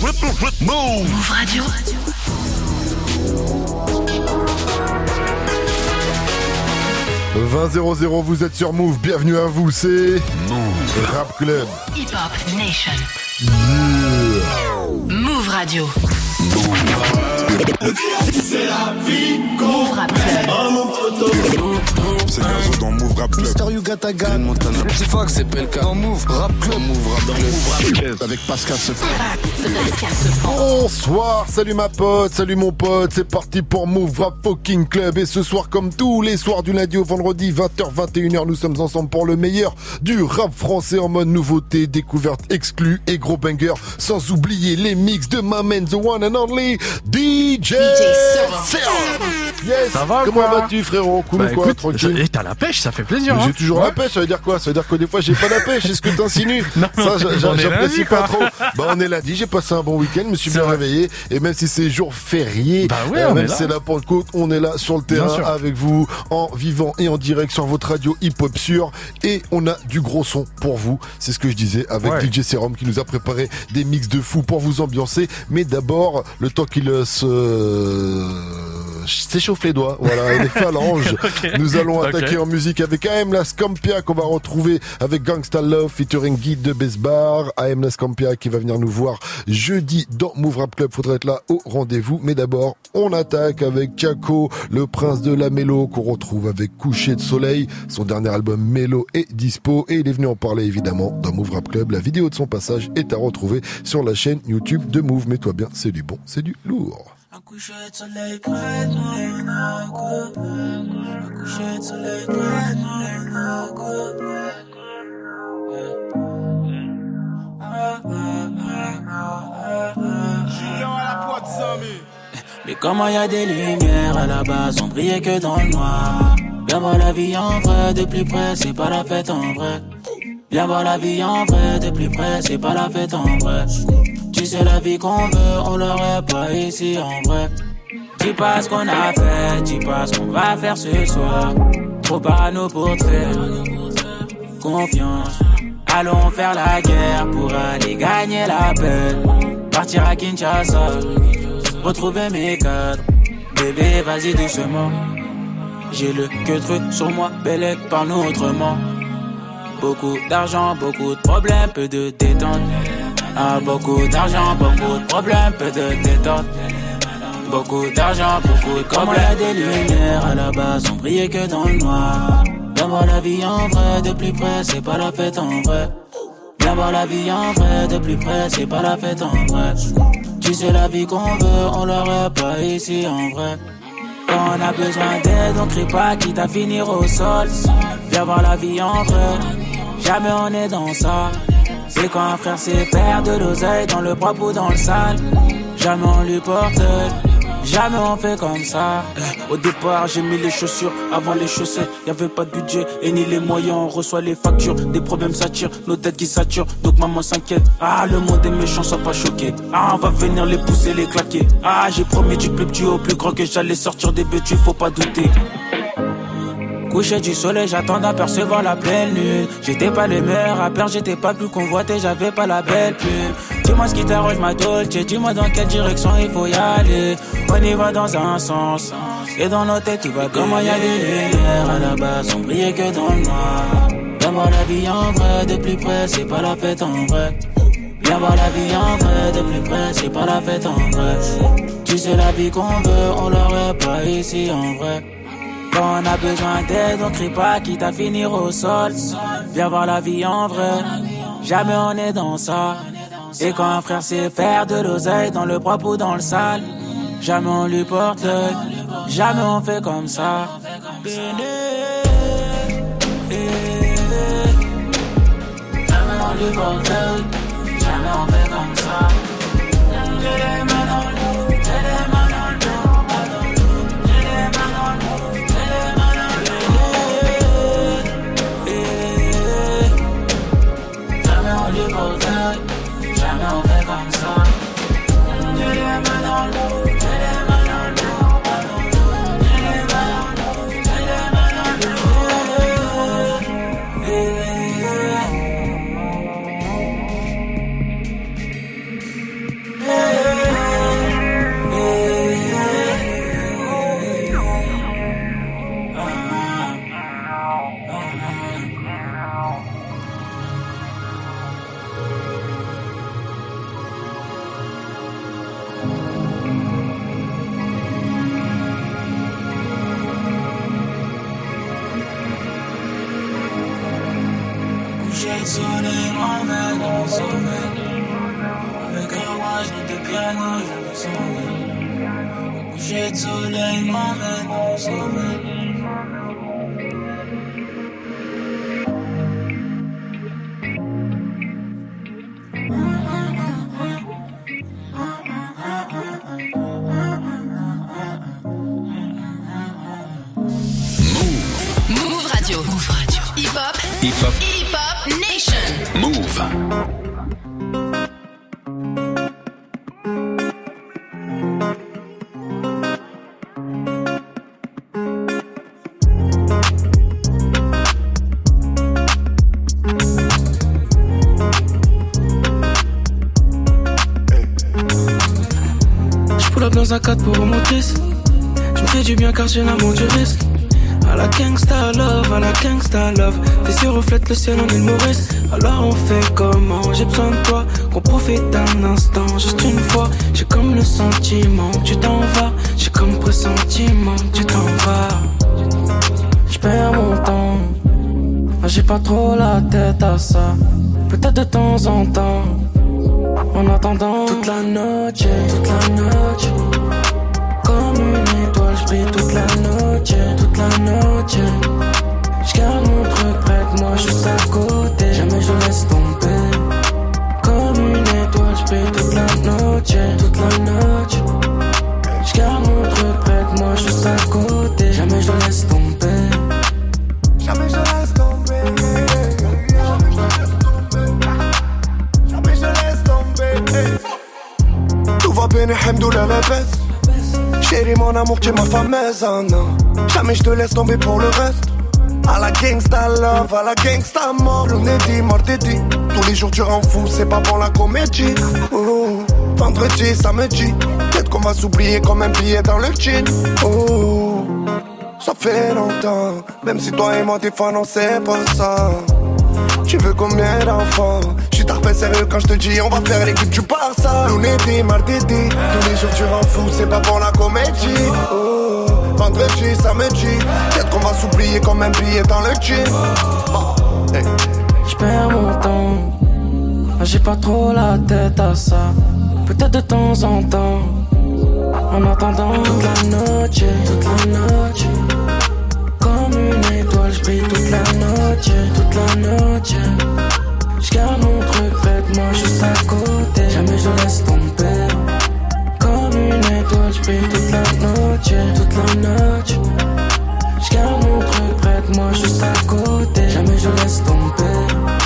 Move Radio. « 20 vous êtes sur Move, bienvenue à vous, c'est Move Rap Club. Hip Hop Nation. Move Radio. C'est la vie Move Rap Club. C'est Gazo dans Move Rap Club. Mister. Montana. C'est Fox, c'est Pelka. Dans Move Rap Club. Move Rap Club. Avec Pascal Sefran. Pascal Sefran. Bonsoir, salut ma pote, salut mon pote, c'est parti pour Move Rap Fucking Club et ce soir comme tous les soirs du lundi au vendredi 20h 21h nous sommes ensemble pour le meilleur du rap français en mode nouveauté, découverte exclue et gros banger sans oublier les mix de ma man the one and only DJ, Serum. Yes. Ça va, Comment vas-tu frérot? Cool Bah ou quoi écoute, Tranquille? et t'as la pêche, ça fait plaisir. Mais hein J'ai toujours la pêche, ça veut dire quoi? Ça veut dire que des fois j'ai pas la pêche, c'est ce que t'insinues? Non, Ça j'apprécie pas trop. Bah on est lundi, j'ai passé un bon week-end, me suis bien vrai. réveillé et même si c'est jour férié, Bah ouais, euh, on même est si là. c'est la Pentecôte, on est là sur le terrain avec vous en vivant et en direct sur votre radio hip-hop sûr et on a du gros son pour vous. C'est ce que je disais avec Ouais. DJ Serum qui nous a préparé des mix de fou pour vous ambiancer. Mais d'abord, le temps qu'il se s'échauffe les doigts, voilà, et les phalanges. Nous allons attaquer en musique avec AM La Scampia qu'on va retrouver avec Gangsta Love featuring Guide de Besbar. AM La Scampia qui va venir nous voir jeudi dans Move Rap Club. Faudra être là au rendez-vous. Mais d'abord, on attaque avec Chaco, le prince de la mélo qu'on retrouve avec Coucher de Soleil. Son dernier album Mélo est dispo et il est venu en parler évidemment dans Move Rap Club. La vidéo de son passage est à retrouver sur la chaîne YouTube de Move. Mets-toi bien, c'est du bon, c'est du lourd. Un coucher de soleil près de moi, un coucher de soleil près de moi. Mais comment y a des lumières à la base, on brillait que dans le noir. Viens voir la vie en vrai, de plus près, c'est pas la fête en vrai. Viens voir la vie en vrai, de plus près, c'est pas la fête en vrai. Sais la vie qu'on veut, on l'aurait pas ici en vrai. Dis pas ce qu'on a fait, dis pas ce qu'on va faire ce soir. Trop parano pour te faire confiance. Allons faire la guerre pour aller gagner la paix. Partir à Kinshasa, retrouver mes cadres. Bébé, vas-y doucement. J'ai le que truc sur moi, Bellec, parle-nous autrement. Beaucoup d'argent, beaucoup de problèmes, peu de détente. Ah, beaucoup d'argent, beaucoup de problèmes, peu de détente. Beaucoup d'argent, beaucoup de Comment y a des lumières à la base, on brillait que dans le noir. Viens voir la vie en vrai, de plus près, c'est pas la fête en vrai. Viens voir la vie en vrai, de plus près, c'est pas la fête en vrai. Tu sais la vie qu'on veut, on l'aurait pas ici en vrai. Quand on a besoin d'aide, on crie pas, quitte à finir au sol. Viens voir la vie en vrai, jamais on est dans ça. C'est quand un frère sait faire de l'oseille dans le propre ou dans le sale. Jamais on lui porte jamais on fait comme ça. Eh, Au départ, j'ai mis les chaussures avant les chaussettes. Y avait pas de budget et ni les moyens, on reçoit les factures. Des problèmes s'attirent, nos têtes qui saturent, donc maman s'inquiète. Ah, le monde est méchant, sois pas choqué. Ah, on va venir les pousser, les claquer. Ah, j'ai promis du plus petit au plus grand que j'allais sortir des bêtus, faut pas douter. Coucher du soleil, j'attends d'apercevoir la pleine lune. J'étais pas le meilleur rappeur, j'étais pas plus convoité, j'avais pas la belle plume. Dis-moi ce qui t'arrange ma dolce, dis-moi dans quelle direction il faut y aller. On y va dans un sens, et dans nos têtes tout va comment y a des lumières à la base, on brillait que dans le noir. Viens voir la vie en vrai, de plus près, c'est pas la fête en vrai. Viens voir la vie en vrai, de plus près, c'est pas la fête en vrai. Tu sais la vie qu'on veut, on l'aurait pas ici en vrai. On a besoin d'aide, on crie pas, quitte à finir au sol. Viens voir la vie en vrai, jamais on est dans ça. Et quand un frère sait faire de l'oseille dans le propre ou dans le sale, jamais on lui porte jamais on fait comme ça. J'ai l'amour du risque. À la gangsta love, à la gangsta love. Tes yeux reflètent le ciel en île Maurice. Alors on fait comment? J'ai besoin de toi, pour le reste. À la gangsta love, à la gangsta mort, lundi, mardi. Tous les jours tu rends fou, c'est pas pour la comédie. Oh, vendredi, samedi, peut-être qu'on va s'oublier comme un billet dans le jean. Oh, ça fait longtemps, même si toi et moi des fois non c'est pas ça. Tu veux combien d'enfants? Je suis tarpé sérieux quand je te dis on va faire l'équipe du Barça Lundi, mardi, tous les jours tu rends fou, c'est pas pour la comédie oh, Vendredi, samedi, peut-être qu'on va s'oublier comme un billet dans le. Je perds mon temps. Ah, J'ai pas trop la tête à ça. Peut-être de temps en temps. En attendant toute la noche, toute la noche. Comme une étoile, je toute la noche, toute la noche. Je mon truc près de moi, juste à côté. Jamais je laisse tomber. Brille toute la noche, toute la noche. Je garde mon truc près de moi, juste à côté. Jamais je laisse tomber.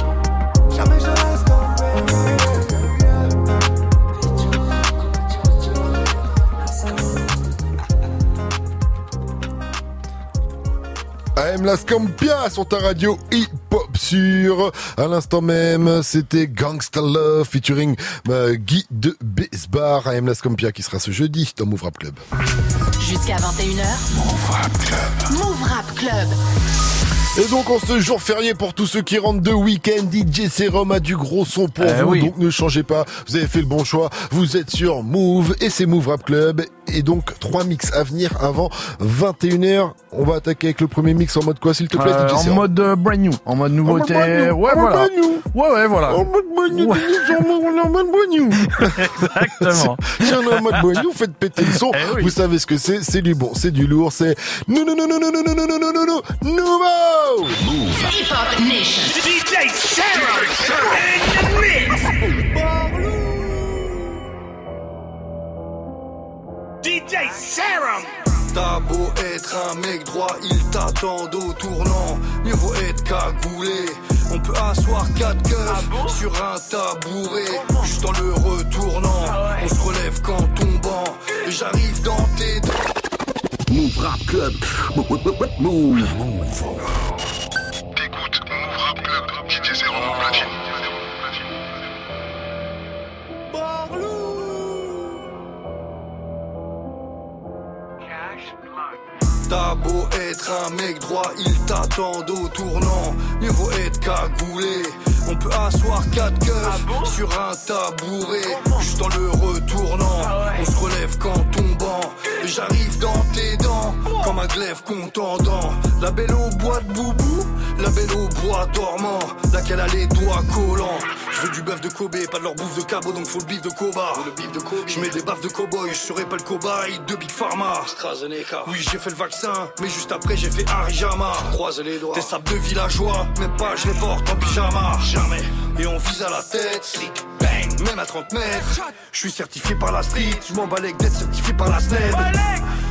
AM Las Campia sur ta radio hip-hop sur. À l'instant même, c'était Gangsta Love featuring euh, Guy de Besbar. AM Las Campia qui sera ce jeudi dans Move Rap Club. Jusqu'à 21h. Move Rap Club. Move Rap Club. Et donc en ce jour férié pour tous ceux qui rentrent de week-end, DJ Serum a du gros son pour Eh vous, oui. donc ne changez pas, vous avez fait le bon choix, vous êtes sur Move et c'est Move Rap Club. Et donc trois mix à venir avant 21h. On va attaquer avec le premier mix en mode quoi s'il te plaît Euh, DJ en Serum mode euh, brand new, en mode nouveauté. brand new, ouais, en mode voilà. brand new. Ouais, ouais, voilà. En mode brand new, Ouais. En mode- en mode brand new. Exactement. Est en mode brand new, faites péter le son. Eh oui. Vous savez ce que c'est, c'est du bon, c'est du lourd, c'est non non non non non non non non non non T'as beau être un mec droit, il t'attend au tournant. Mieux vaut être cagoulé. On peut asseoir quatre keufs sur un tabouret. Juste en le retournant, on se relève qu'en tombant. Et j'arrive dans tes Move Rap Club. Move. Un mec droit, il t'attend au tournant. Mieux vaut être cagoulé. On peut asseoir quatre keufs sur un tabouret. Juste en le retournant, on se relève qu'en tombant. Mais j'arrive dans tes dents, comme un glaive contendant. La belle au bois de boubou, la belle au bois dormant, laquelle a les doigts collants. Je veux du bœuf de Kobe, pas de leur bouffe de cabot, donc faut le bif de Koba. Je mets des baffes de cowboy, je serai pas le cobaye de Big Pharma. Oui, j'ai fait le vaccin, mais juste après j'ai fait Arijama. Croise les doigts. Des sables de villageois, même pas je les porte en pyjama. Jamais. Et on vise à la tête, slick, bang, même à 30 mètres. Je suis certifié par la street, je m'en balèque d'être certifié par la SNED.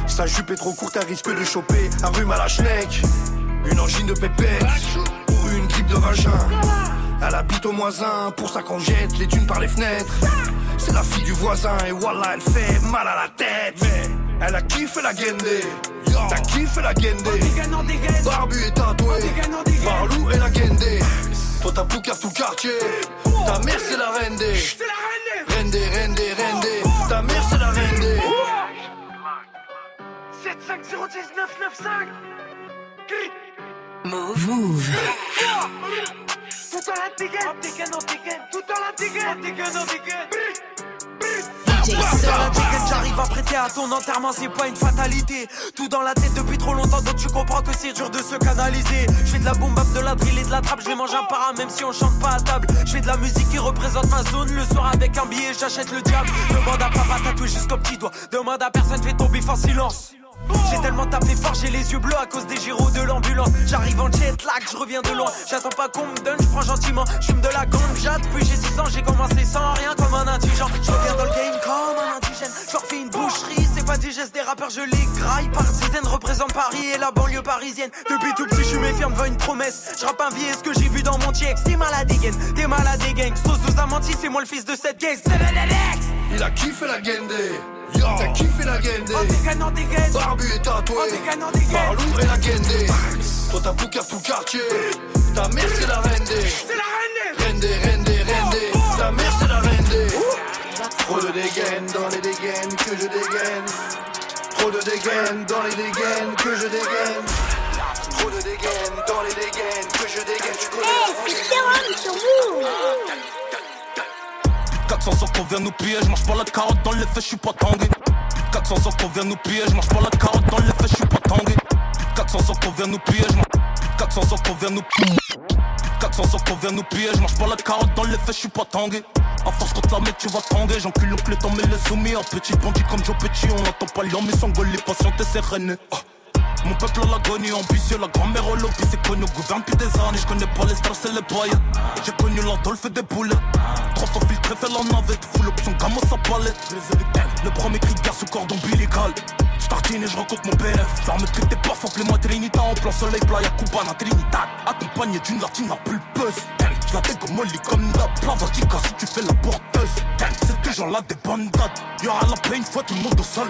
Sa jupe est trop courte, à risque de choper un rhume à la schneck. Une angine de pépette, ou une grippe de vagin. Elle habite au moins un, pour ça qu'on jette les dunes par les fenêtres. C'est la fille du voisin, et voilà, elle fait mal à la tête. Mais elle a kiffé la guende. T'as kiffé la guende. Barbu et tatoué. Barlou et la guende. Toi t'as Poucave tout quartier. Ta mère c'est la reine des. Reine des, reine des, reine des. Ta mère c'est la reine des. 7501995 Move. Move. DJ j'arrive à prêter à ton enterrement, c'est pas une fatalité. Tout dans la tête depuis trop longtemps, donc tu comprends que c'est dur de se canaliser. Je fais de la bombe bap, de la drill et de la trappe, je vais manger un para même si on chante pas à table. Je fais de la musique qui représente ma zone. Le soir avec un billet, j'achète le diable. Demande à papa tatoué jusqu'au petit doigt. Demande à personne, fais ton bif en silence. J'ai tellement tapé fort, j'ai les yeux bleus à cause des gyros de l'ambulance. J'arrive en jet lag, je reviens de loin. J'attends pas qu'on me donne, je prends gentiment. J'fume de la ganja depuis j'ai 6 ans, j'ai commencé sans rien comme un indigent. Je reviens dans le game comme un indigène. Je refais une boucherie, c'est pas digeste des rappeurs, je les graille par dizaines. Représente Paris et la banlieue parisienne. Depuis tout petit, je suis méfiant devant une promesse. Je rappe un billet, ce que j'ai vu dans mon TX. T'es malade, gang, t'es malade, gang. Sauce nous a menti, c'est moi le fils de cette gang. Il a kiffé la guende. T'as kiffé la. En dégaine, en dégaine. Barbu et tatoué. En dégaine, dégaine. Barlou et la guende. Toi t'as Poucave tout quartier. Ta mère c'est la reine des. C'est la reine des Reine des, reine des, reine des. Ta mère c'est la reine des. Trop de dégaines dans les dégaines que je dégaine. Trop de dégaines dans les dégaines que je dégaine. Trop de dégaines dans les dégaines que je dégaine. Tu connais la 400 ans qu'on vient nous piller, je mange pas la carotte dans les faits, je suis pas tangué. 400 ans qu'on vient nous piller, je mange pas la carotte dans les faits, je suis pas tangué. 400 ans qu'on vient nous piller, je mange 400 ans qu'on vient nous piller. 400 ans qu'on vient nous piller, je mange pas la carotte dans les faits, je suis pas tangué. À force quand la mets, tu vas tanguer, j'encule l'oncle, t'en mets les soumis. Un petit bandit comme Joe Petit, on n'entend pas l'homme, mais s'engueuler, patiente et sereine. Ah. Mon peuple a l'agonie ambitieux, la grand-mère au lobby, c'est connu, gouverne. Je connais pas les stars, c'est les boys. J'ai connu l'Andolphe des boulets. Trois fois filtré, fait la navette, full option, gamos sa palette. Le premier cri de guerre sous cordon ombilical. J'tartine et je rencontre mon PF. Ferme que t'es pas, fuck les mois Trinita en plein soleil, playa, Cubana, Trinidad. Accompagné d'une latine la pulpeuse. Je la dégomme molly comme la plavatica si tu fais la porteuse. C'est toujours là des bonnes dates. Y'aura la paix une fois tout le monde au sol.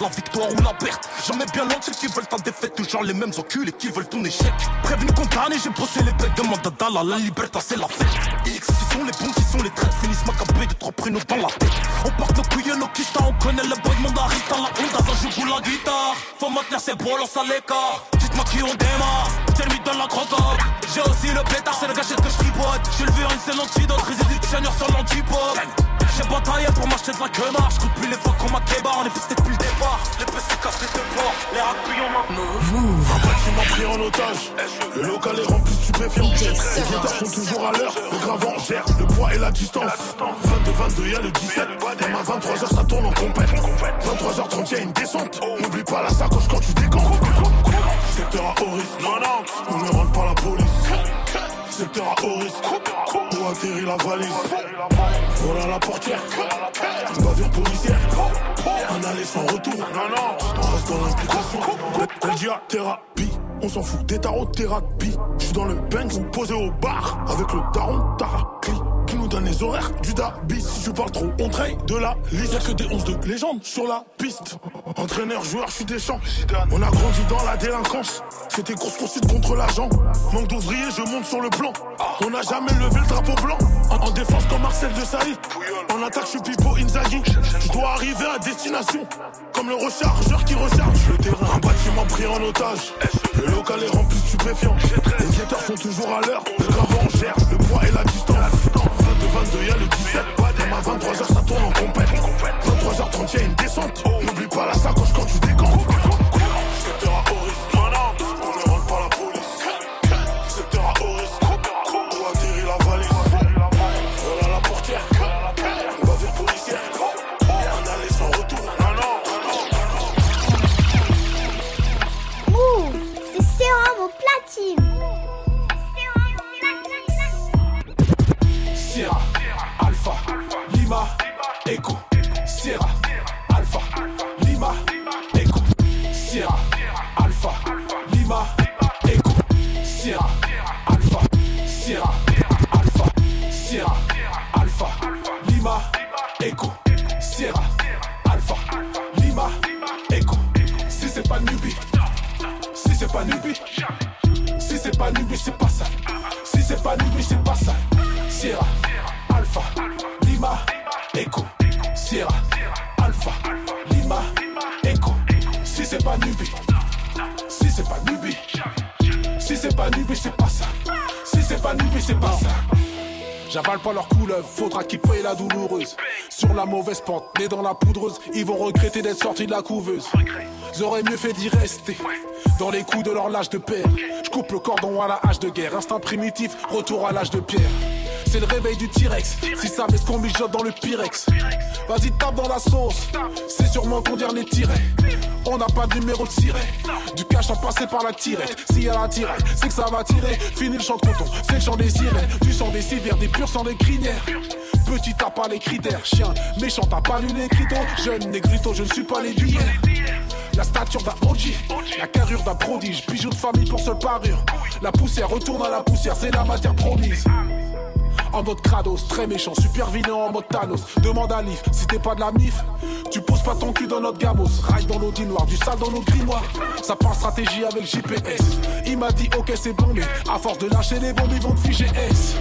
La victoire ou la perte, jamais bien loin de ceux qui veulent ta défaite. Toujours les mêmes enculés qui veulent ton échec. Prévenu condamné, j'ai bossé les bêtes. Demande à Dalla, la liberté c'est la fête. X qui sont les bons, qui sont les traîtres. Finissent macabé de trop prénoms dans la tête. On porte nos couilles nos quiches, on connaît le boy de Mandarita. La avant je joue la guitare. Faut maintenir ses bolos à l'écart. Dites-moi qui on démarre, le mythe dans la crocotte. J'ai aussi le pétard, c'est le gâchette que je tripote. J'ai le virus, c'est l'antidote, résidu de sur l'antipode. J'ai bataillé pour m'acheter de la que marche. J'coute plus les fois qu'on m'a kébar, on est pisté depuis le départ. Les PC cassent les deux ports, les racouilles on m'a. Un bâtiment pris en otage. Le local est rempli de stupéfiants. Les guitares sont toujours à l'heure. Le gravant gère le poids et la distance. 22, 22, y'a le 17. Même à 23h, ça tourne en compète. 23h30, y'a une descente. N'oublie pas la sacoche quand tu décomptes. Secteur à risque. On ne rentre pas la police. Secteur à haut risque. Où atterrit la valise. Voilà la portière. Bavure policière. Un aller sans retour. On reste dans l'implication. Elgia, thérapie. On s'en fout des tarots thérapie. J'suis dans le Banks, posé au bar. Avec le daron Taraki. Nous donne les horaires du Dabi. Si je parle trop, on traite de la liste. Y'a que des 11 de légende sur la piste. Entraîneur, joueur, j'suis des champs. On a grandi dans la délinquance. C'était course poursuite contre l'argent. Manque d'ouvriers, je monte sur le plan. On n'a jamais levé le drapeau blanc. En, en défense comme Marcel de Saï. En attaque, je suis Pipo Inzaghi. Je dois arriver à destination. Comme le rechargeur qui recharge le terrain. Un bâtiment pris en otage. Le local est rempli de stupéfiants. Les guetteurs sont toujours à l'heure. Le gravant gère le poids et la distance. 22, y'a le 17 Paname à 23h, ça tourne en compète. 23h30, y'a une descente. N'oublie pas la sacoche quand tu décampes. Mauvaise dans la poudreuse, ils vont regretter d'être sortis de la couveuse. J'aurais mieux fait d'y rester, dans les coups de leur lâche de père. Je coupe le cordon à la hache de guerre, instinct primitif, retour à l'âge de pierre. C'est le réveil du T-Rex, si ça met ce qu'on mijote dans le Pyrex. Vas-y, tape dans la sauce, c'est sûrement qu'on les tirait. On n'a pas de numéro de siret, du cash sans passer par la tirette. S'il y a la tirette, c'est que ça va tirer. Fini le chant coton, c'est le chant des sirènes. Du sang des civières, des purs sang des crinières. Petit t'as pas les critères, chien, méchant t'as pas lu les critères. Jeune négrito, je ne suis pas les. La stature d'un OG, la carrure d'un prodige, bijoux de famille pour seule parure. La poussière retourne à la poussière, c'est la matière promise. En mode Kratos, très méchant, super vilain en mode Thanos. Demande à Leaf, si t'es pas de la mif, tu poses pas ton cul dans notre gamos. Ride dans l'audi noir, du sale dans nos grimoires. Ça part stratégie avec GPS. Il m'a dit ok c'est bon, mais à force de lâcher les bombes, ils vont te figer S.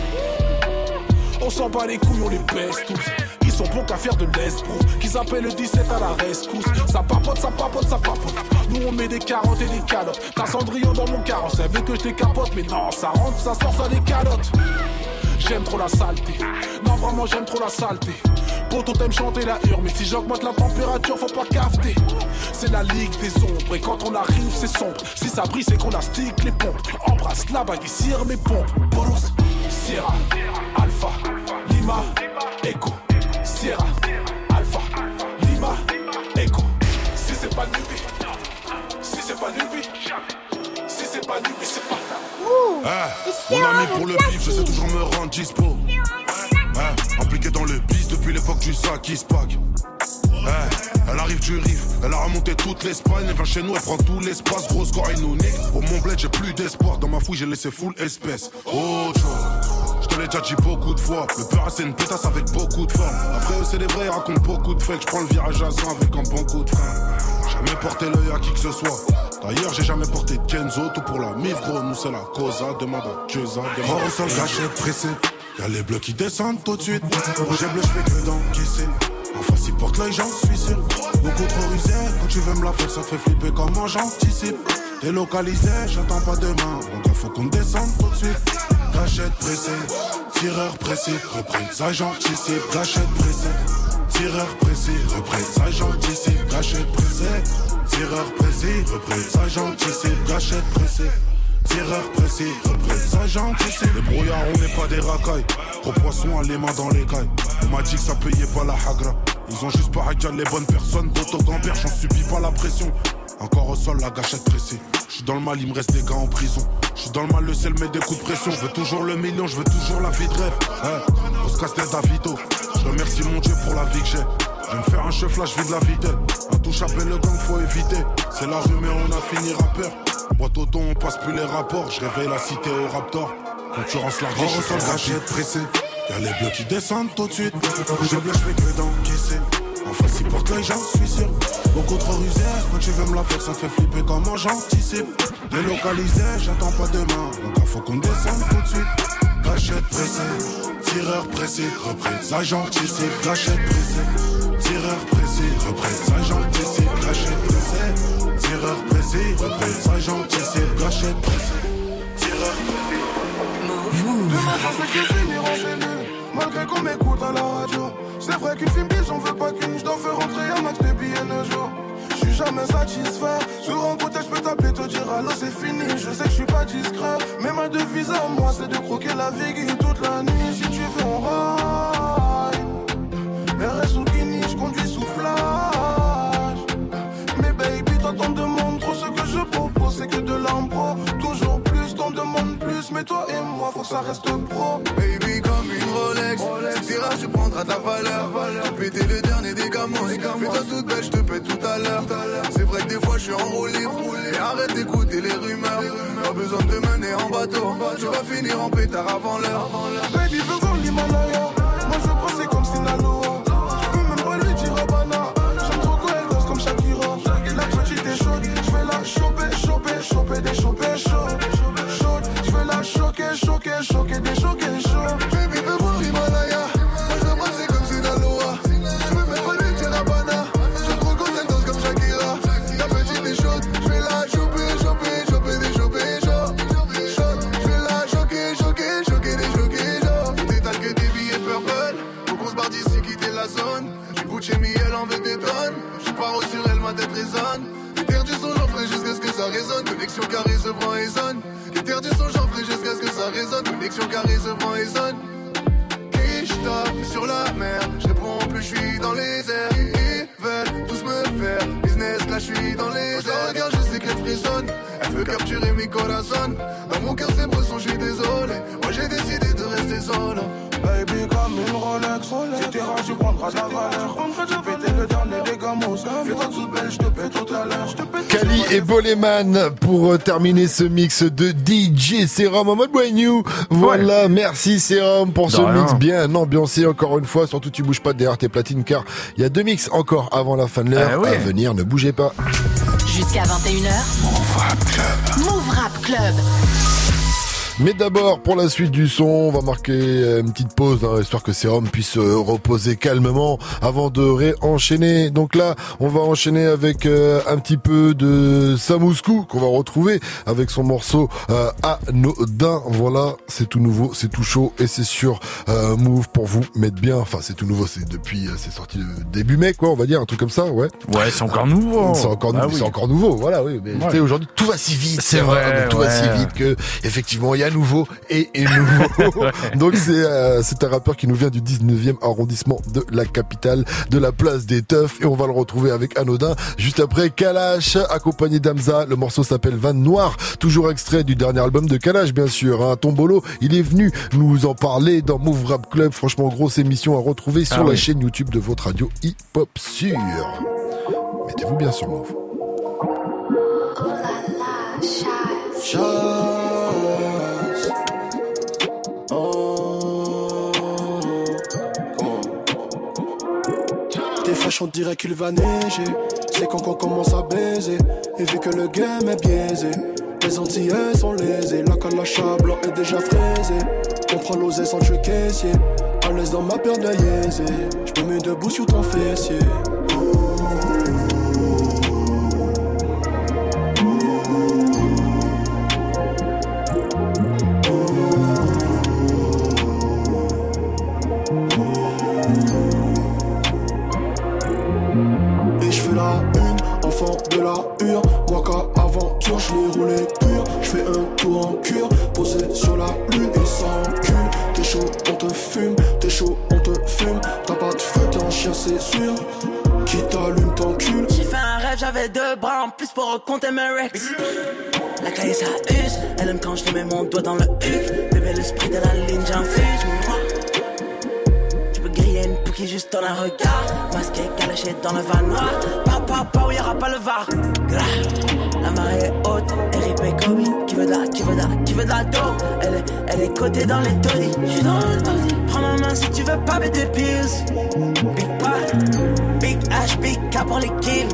On s'en bat les couilles, on les baisse tous. Ils sont bons qu'à faire de l'esbrouf, qu'ils appellent le 17 à la rescousse. Ça papote, ça papote, ça papote. Nous on met des carottes et des calottes. T'as Cendrillon dans mon carrosse, elle veut que je les capote, mais non, ça rentre, ça sort, ça des calottes. J'aime trop la saleté. Non, vraiment, j'aime trop la saleté. Poto t'aimes chanter la hurle, mais si j'augmente la température, faut pas cafeter. C'est la ligue des ombres, et quand on arrive, c'est sombre. Si ça brille, c'est qu'on a stick les pompes. Embrasse la bague et mes pompes. Boros, Sierra, Alpha, Lima, Echo. Eh, mon ami pour le bif, je sais toujours me rendre dispo. Eh, impliqué dans le bis depuis l'époque du sac pack. Eh, elle arrive du riff, elle a remonté toute l'Espagne. Elle vient chez nous, elle prend tout l'espace. Gros score, elle nous nique. Pour mon bled, j'ai plus d'espoir. Dans ma fouille, j'ai laissé full espèce. Oh. Je te l'ai déjà dit beaucoup de fois. Le peur, c'est une pétasse avec beaucoup de forme. Après, eux, c'est des vrais, ils racontent beaucoup de fakes. Je prends le virage à 100 avec un bon coup de frein. Jamais porté l'œil à qui que ce soit. D'ailleurs, j'ai jamais porté Kenzo. Tout pour la mif. Nous, c'est la causa. Demande à Keza. Demande au sol, cachette, pressé. Y'a les bleus qui descendent tout de suite. Rouge bleu, je fais que d'encaisser. En face, il porte l'œil, j'en suis sûr. Beaucoup trop rusé. Quand tu veux me la faire, ça te fait flipper comment j'anticipe. Délocalisé, j'attends pas demain. Donc, il faut qu'on descende tout de suite. Cachette pressée, tireur pressé, reprise, j'anticipe. Cachette pressée, tireur pressé, reprise, j'anticipe. Cachette pressée, tireur pressé, reprise, j'anticipe. Cachette pressée. Tireur précis, reprise, j'anticipe. Les brouillards, on n'est pas des racailles. Au poisson, à les mains dans les cailles. On m'a dit que ça payait pas la hagra. Ils ont juste pas hackal les bonnes personnes. D'auto gambert, j'en subis pas la pression. Encore au sol, la gâchette pressée. J'suis dans le mal, il me reste des gars en prison. J'suis dans le mal, le ciel met des coups de pression. Je veux toujours le million, je veux toujours la vie de rêve. Hey, on se casse tête Davido. Je remercie mon Dieu pour la vie que j'ai. Je me faire un chef là, je vis de la touche appelle le gang, faut éviter. C'est la rue, mais on a fini rappeur. Boîte auto, on passe plus les rapports. Je réveille la cité au Raptor. Concurrence large, je suis gâchette pressé. Y'a les bleus qui descendent tout de suite. Je bleu, je fais que d'encaisser. En face, il porte l'œil, j'en suis sûr. Beaucoup trop rusé, quand tu veux me la faire, ça fait flipper comment j'anticipe. Délocalisé, j'attends pas demain. Donc il faut qu'on descende tout de suite. Gâchette pressée, tireur pressé, reprise, j'anticipe. Gâchette pressée, tireur pressé, reprise, j'anticipe. Gâchette pressée, tireur pressé, reprise, j'anticipe. Gâchette pressée, tireur pressé. Demain, j'en sais que finir en cellule. Malgré qu'on m'écoute à la radio. C'est vrai qu'une biche, j'en veux pas qu'une. J'dois faire rentrer un max de billets un jour. J'suis jamais satisfait. Sur un côté, j'peux t'appeler, te dire allô, c'est fini. Je sais que j'suis pas discret. Mais ma devise à moi, c'est de croquer la vie toute la nuit. Si tu veux, on ride. Mais toi et moi, faut que ça reste pro. Baby comme une Rolex, tirage du prendra de la valeur. J'ai pété le dernier des gamos. Fais-toi toute belle, je te pète tout à l'heure. C'est vrai que des fois je suis enroulé. Et arrête d'écouter les rumeurs. Pas besoin de mener en bateau. Tu vas finir en pétard avant l'heure. Baby, voir l'Himalaya. Moi je pense c'est comme Sinaloa. Je peux même pas lui dire Habana. J'aime trop quand elle danse comme Shakira. La petite est chaude, je vais la choper, choper, choper, des choper choquer, choquer, choquer, des choquer chaud. Baby, veux Prend et sonne. Qui je sur la mer. Je réponds plus, je suis dans les airs. Ils veulent tous me faire business, là je suis dans les airs. Je regarde, je sais qu'elle frissonne. Elle veut capturer mes corazones. Dans mon cœur, c'est bresson, je suis désolé. Moi j'ai décidé de rester solo. Baby, comme une Rolex, si t'es tu prendras de la valeur. J'ai pété le dernier des gamos. Fais-toi toute belle, je te pète tout à l'heure. Et Boleman pour euh, terminer ce mix de DJ Serum en mode brand new. Voilà, merci Serum pour ce mix bien ambiancé encore une fois. Surtout tu bouges pas derrière tes platines car il y a deux mix encore avant la fin de l'heure ouais. à venir. Ne bougez pas. Jusqu'à 21h. Move Rap Club. Move Rap Club. Mais d'abord, pour la suite du son, on va marquer euh, une petite pause, hein, histoire que Serum puisse euh, reposer calmement avant de réenchaîner. Donc là, on va enchaîner avec euh, un petit peu de Samouskou qu'on va retrouver avec son morceau euh, Anodin. Voilà, c'est tout nouveau, c'est tout chaud et c'est sur euh, Move pour vous mettre bien. Enfin, c'est tout nouveau, c'est depuis, euh, c'est sorti début mai, quoi, on va dire, un truc comme ça, ouais. Ouais, c'est encore nouveau. C'est encore, Ah oui. encore nouveau, voilà, oui. Mais Ouais. aujourd'hui, tout va si vite. C'est vrai, Tout va si vite que, effectivement, il y a nouveau et, et nouveau. Donc c'est euh, c'est un rappeur qui nous vient du 19e arrondissement de la capitale, de la place des Teufs et on va le retrouver avec Anodin juste après Kalash accompagné d'Amza. Le morceau s'appelle Van Noir, toujours extrait du dernier album de Kalash bien sûr. Hein. Tombolo, il est venu nous en parler dans Move Rap Club. Franchement, grosse émission à retrouver sur Ah la oui. chaîne YouTube de votre radio hip hop sûr. Mettez-vous bien sur Move. Des fraîches, on dirait qu'il va neiger. C'est quand on commence à baiser. Et vu que le game est biaisé, les Antillais sont lésés. La calacha blanc est déjà fraisé. On prend l'osé sans tuer caissier. À l'aise dans ma paire de. Je me mets debout sur ton fessier. On te fume T'as pas de feu, t'es un chien, c'est sûr Qui t'allume ton cul J'ai fait un rêve, j'avais deux bras en plus pour compter mes rex. La caille ça use, elle aime quand je mets mon doigt dans le huc. Bébé, l'esprit de la ligne, j'infuse. Tu peux griller une pouquille juste dans un regard. Masqué, calaché dans le van noir. Papa, papa, où y'aura pas le var. La marée Qui veut de la, qui veut de la, qui veut de la dope. Elle est, elle est cotée dans les toddies. J'suis dans le taudis. Prends ma main si tu veux pas mettre des pills. Big Pat, Big H, Big K pour les kills.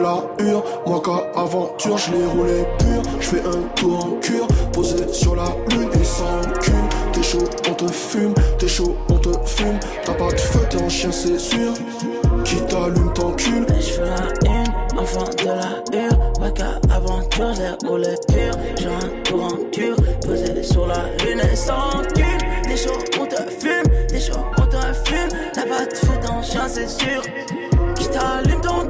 La hure Moi qu'à aventure, je l'ai roulé pur. Je fais un tour en cure, posé sur la lune Et sans cul, t'es chaud, on te fume T'es chaud, on te fume. T'as pas de feu, t'es un chien, c'est sûr. Qui t'allume ton cul Je fais la une, enfant de la hure Waka aventure, j'ai roulé pur. J'ai un tour en cure, posé sur la lune Et sans cul, des chaud, on te fume Des chaud, on te fume. T'as pas de feu, ton chien, c'est sûr. Qui t'allume ton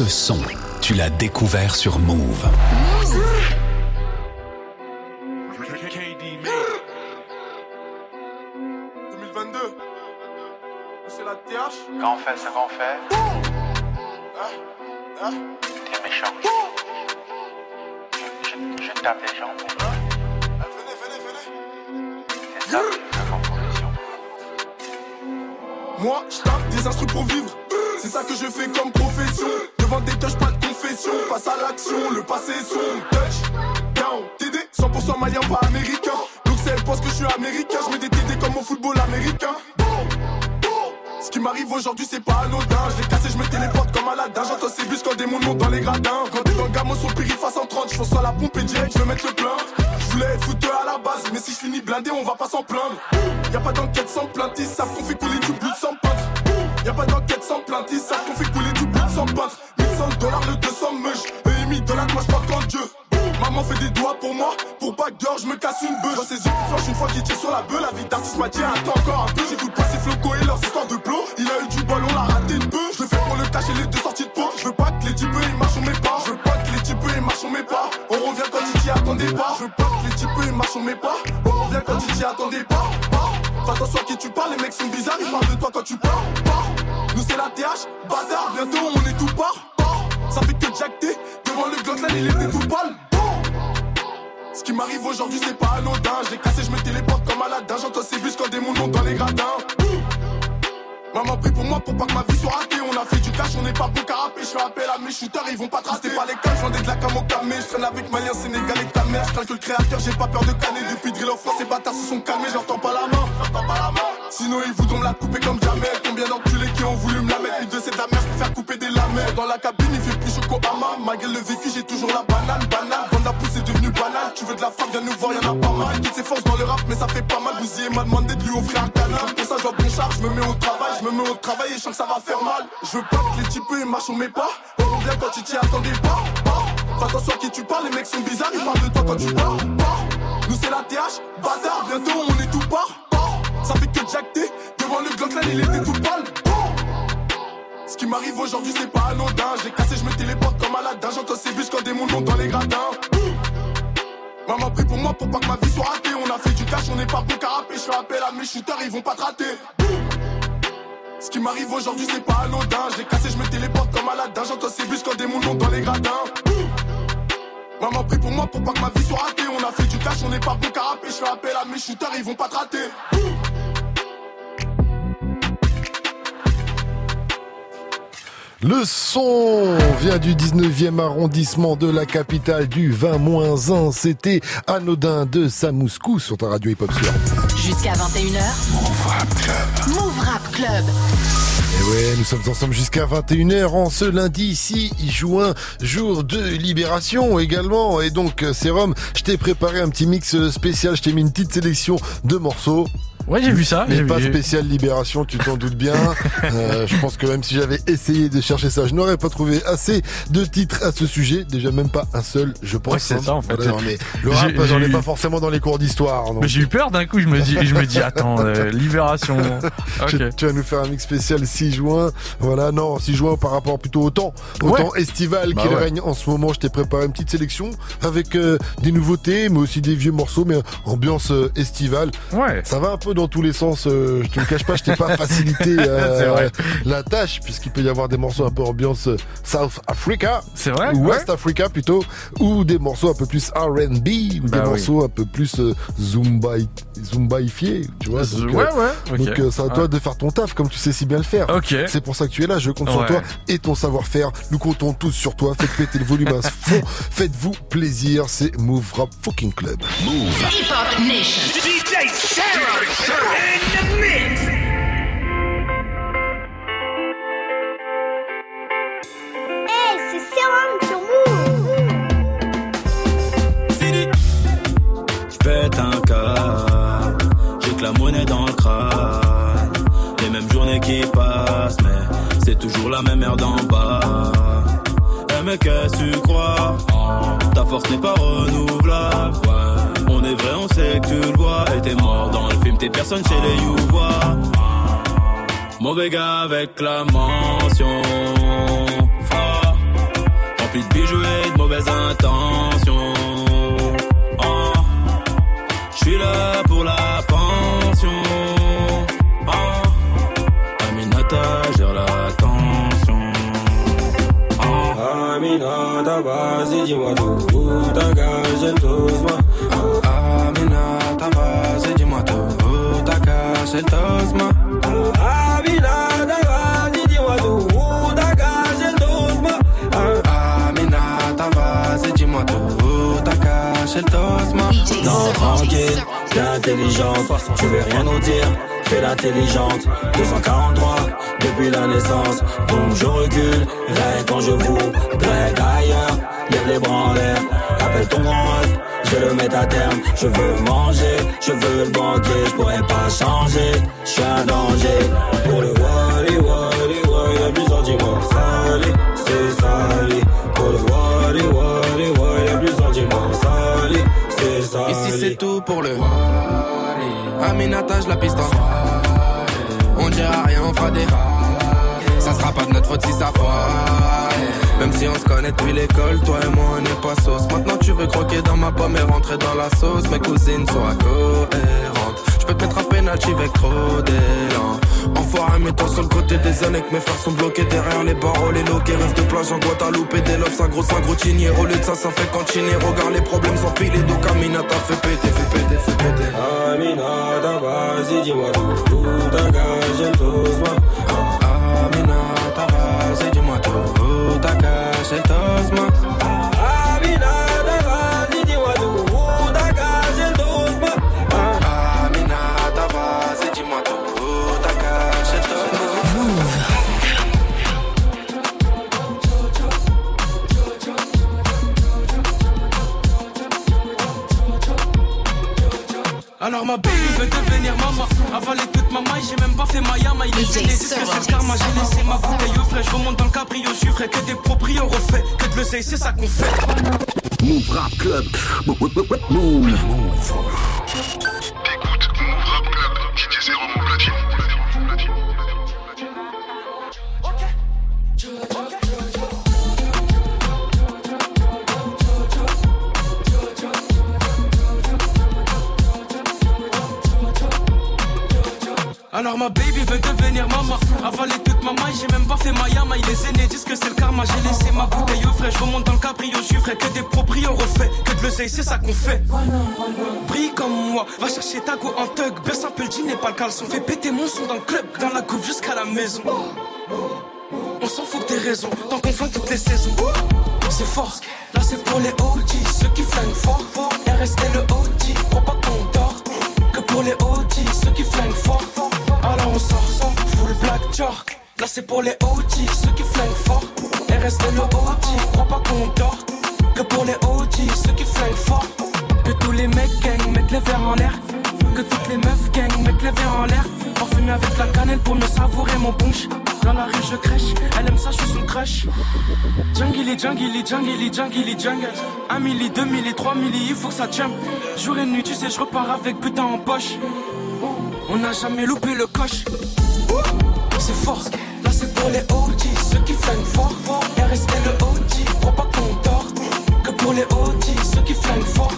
Ce son, tu l'as découvert sur Move. Camé Je traîne avec Malien, Sénégalais, ta mère. Je le créateur, j'ai pas peur de canner Depuis drill France, ces bâtards se sont calmés J'entends pas la main, pas la main Sinon ils voudront me la couper comme jamais Combien d'enculés qui ont voulu me la mettre? Une de c'est ta mère, je faire couper des lamelles. Dans la cabine, il fait plus chaud qu'au hama Malgré le vécu, j'ai toujours la banane, banane. Vendre la pousse, c'est devenu banal Tu veux de la femme, viens nous voir, y'en a pas mal. Toutes ces forces dans le rap, mais ça fait pas mal. Bousillé m'a demandé de lui offrir un canal Pour ça, je bon charge, je me mets au travail Je me mets au travail et je sens que ça va faire mal. Je veux pas que les types ils marchent sur mes pas. On revient quand tu t'y attendais pas Fais attention à qui tu parles, les mecs sont bizarres Ils parlent de toi quand tu parles Nous c'est la TH, bâtard, bientôt on est tout part. Ça fait que jacter, devant le Glockland il était tout pâle. Ce qui m'arrive aujourd'hui c'est pas anodin. J'ai cassé, je me téléporte comme Aladdin J'entends ces bus quand des montent dans les gradins. Maman prie pour moi pour pas que ma vie soit ratée. On a fait du cash, on n'est pas bon carapé Je fais appel à mes shooters, ils vont pas te rater Ce qui m'arrive aujourd'hui c'est pas anodin. J'ai cassé, je me téléporte comme Aladdin. J'entends ces bus quand des montent dans les gradins. Maman prie pour moi pour pas que ma vie soit ratée. On a fait du cash, on n'est pas bon carapé Je fais appel à mes shooters, ils vont pas te rater Le son vient du 19e arrondissement de la capitale du 20-1. C'était Anodin de Samouskou sur ta radio hip-hop sur. Jusqu'à 21h. Move Rap Club. Move Rap Club. Et ouais, nous sommes ensemble jusqu'à 21h en ce lundi 6 juin, jour de libération également. Et donc, Sérum, je t'ai préparé un petit mix spécial, je t'ai mis une petite sélection de morceaux. Ouais, j'ai vu ça. Mais pas vu. spécial libération, tu t'en doutes bien. Euh, je pense que même si j'avais essayé de chercher ça, je n'aurais pas trouvé assez de titres à ce sujet. Déjà même pas un seul, je pense. Ouais, c'est hein. ça, en fait. Voilà, le rap, J'ai- j'en ai pas forcément dans les cours d'histoire. Mais j'ai eu peur d'un coup, je me dis, je me dis attends, euh, libération. Tu- vas nous faire un mix spécial 6 juin. Voilà, non, 6 juin par rapport plutôt au temps, au Ouais. temps estival Bah qu'il ouais. règne en ce moment. Je t'ai préparé une petite sélection avec euh, des nouveautés, mais aussi des vieux morceaux, mais ambiance euh, estivale. Ouais. Ça va un peu dans tous les sens. euh, je te le cache pas, je t'ai pas facilité euh, la tâche, puisqu'il peut y avoir des morceaux un peu ambiance euh, South Africa. C'est vrai, Ou ouais. West Africa plutôt, ou des morceaux un peu plus R&B, ou Bah des oui. morceaux un peu plus euh, zumba, zumbaifiés, tu vois. Donc, ouais, euh, ouais, ok. Donc euh, c'est à toi Ouais. de faire ton taf comme tu sais si bien le faire. Ok. C'est pour ça que tu es là, je compte sur toi et ton savoir-faire. Nous comptons tous sur toi. Faites péter le volume à fond. Faites-vous plaisir. C'est Move Rap Fucking Club. Move. Que la monnaie dans le crâne. Les mêmes journées qui passent, mais c'est toujours la même merde en bas. Eh mais qu'est-ce que tu crois? Ta force n'est pas renouvelable. Est vrai, on sait que tu le vois. Et t'es mort dans le film, t'es personne chez les Youvois. Mauvais gars avec la mention. Froid. Rempli de bijoux et de mauvaises intentions. Oh. Je suis là pour la pension. Oh. Aminata gère la tension. Oh. Aminata, vas-y, dis-moi tout. Tout ta gage, doucement. Aminata, vas-y, dis-moi tout. Tout ta gage, doucement. Aminata, vas-y, dis-moi tout. Tout ta gage, doucement. Aminata, vas-y, dis-moi tout. Ta cache, doucement. Non, tranquille, t'es intelligente. Tu veux rien nous dire, fais l'intelligente. 243 depuis la naissance. Donc je recule, règle quand je voudrais ailleurs. Lève les bras en l'air, appelle ton grand ref, je le mettre à terme. Je veux manger, je veux le banquet, je pourrais pas changer. Je suis un danger pour le wally wally wally. Y'a plus sentiments sali, c'est sali. Pour le wally wally wally. Y'a plus sentiments sali, c'est sali. Ici c'est tout pour le Aminata, la piste On dira rien, on fera des Ça sera pas de notre faute si ça foire Même si on se connaît depuis l'école, toi et moi on n'est pas sauce Maintenant tu veux croquer dans ma pomme et rentrer dans la sauce Mes cousines sont cohérentes Je peux te mettre un penalty avec trop d'élan Enfoiré, mets-toi sur le côté des années que mes frères sont bloqués derrière les barreaux, les loquets, rêve de plage en Guadeloupe et des lobes, un gros, un gros. Au lieu de ça, ça fait cantiner. Regarde les problèmes s'empiler, donc Aminata fait péter, fait péter, fait péter. Vas-y, dis-moi tout. Tout tous moi. Tout. Tout tout. Alors ma baby veut devenir maman Avaler toute ma maille, j'ai même pas fait ma yama. Il est ce que c'est le karma. J'ai laissé ma bouteille au frais, je remonte dans le cabrio Je suis frais, que des proprios refait Que de l'oseille, c'est ça qu'on fait. Move Rap Club. Move. Alors ma baby veut devenir maman. Avaler toute ma maille, j'ai même pas fait ma yama. Il est aîné, disent que c'est le karma. J'ai laissé ma bouteille au frais, je remonte dans le cabrio Je suis frais, que des proprios refait. Que de l'oseille, c'est ça qu'on fait. Brille comme moi, va chercher ta go en tug Baisse un peu le jean et pas le caleçon. Fais péter mon son dans le club Dans la coupe jusqu'à la maison. On s'en fout des raisons. Tant qu'on fait toutes les saisons. C'est fort, là c'est pour les OG Ceux qui flinguent fort RST le OG, crois pas qu'on dort. Que pour les OG, ceux qui flinguent fort alors on sort, full black jar. Là c'est pour les OG, ceux qui flinguent fort. RST le OG, crois pas qu'on dort. Que pour les OG, ceux qui flinguent fort. Que tous les mecs gang mettent les verres en l'air. Que toutes les meufs gang mettent les verres en l'air. Parfumé avec la cannelle pour me savourer mon punch. Dans la rue je crèche, elle aime ça, je suis son crush. Jungle, jungle, jungle, jungle, jungle. Un milli, deux milli, trois milli, il faut que ça jump. Jour et nuit, tu sais, je repars avec putain en poche. On n'a jamais loupé le coche. C'est fort, là c'est pour les OG, ceux qui flinguent fort. RST le OG, crois pas qu'on dort. Que pour les OG, ceux qui flinguent fort.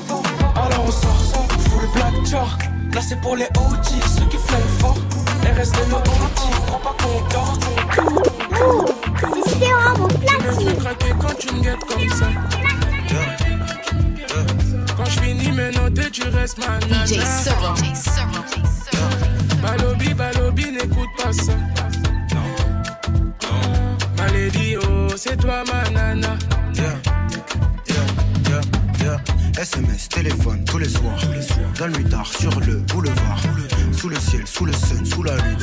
Alors on sort, full black jar. Là c'est pour les OG, ceux qui flinguent fort. RST le OG, crois pas qu'on dort. C'est mon Tu me platine. craquer quand tu me guettes comme ça. Quand je finis mes notes, tu restes ma nana. DJ Servo. Balobi, Balobi, n'écoute pas ça. Malédie, oh, c'est toi ma nana. SMS, téléphone, tous les soirs. Dans le nuit tard, sur le boulevard. Sous le ciel, sous le sun, sous la lune.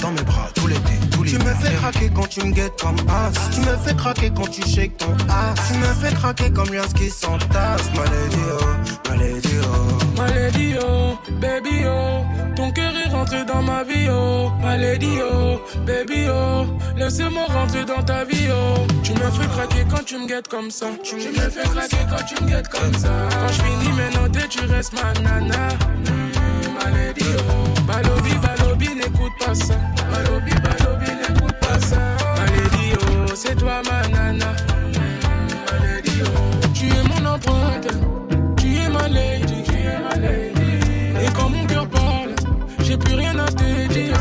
Dans mes bras, tout l'été, tout Tu me fais craquer quand tu me guettes comme as. Tu me fais craquer quand tu shakes ton ass. Tu me fais craquer comme Lias qui s'entasse. Maladie, oh, maladie, oh. Oh, baby, oh. Ton cœur est rentré dans ma vie, oh, ma lady, oh, baby, oh. Laissez-moi rentrer dans ta vie, oh. Tu me fais craquer quand tu me guettes comme ça. Tu me fais craquer quand tu me guettes comme ça. Quand je finis mes notes, tu restes ma nana. Mmh, oh. Balobi, balobi, n'écoute pas ça. Balobi, balobi, n'écoute pas ça. Ma lady, oh, c'est toi ma nana. Mmh, oh. Tu es mon empreinte, tu es ma lady. j'ai plus rien à te dire.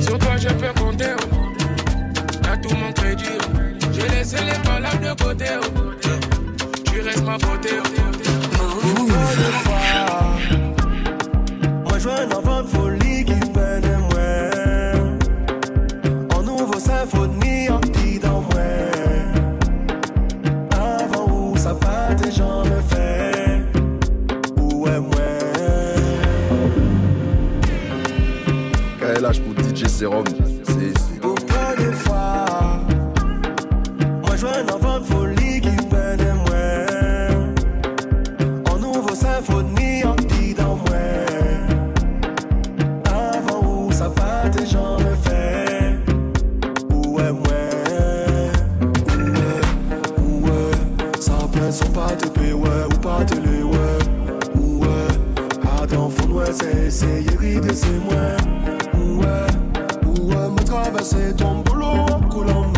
Sur toi, je peux compter. T'as tout mon crédit. Oh. J'ai laissé les palabres de côté. Oh. Tu restes ma beauté. Oh. Mmh. Pour Serum. C'est, c'est. Pourquoi des fois Moi je veux un enfant de folie qui peine et moi En nouveau symphonie en petit dans moi Avant où ça va tes gens me fait Ouais ouais Ouais Ouais Ça plaît son pas te payer ouais Ou pas te les ouais. Ouais Adam fond ouais c'est essayer de c'est Ouais me traverser ton boulot en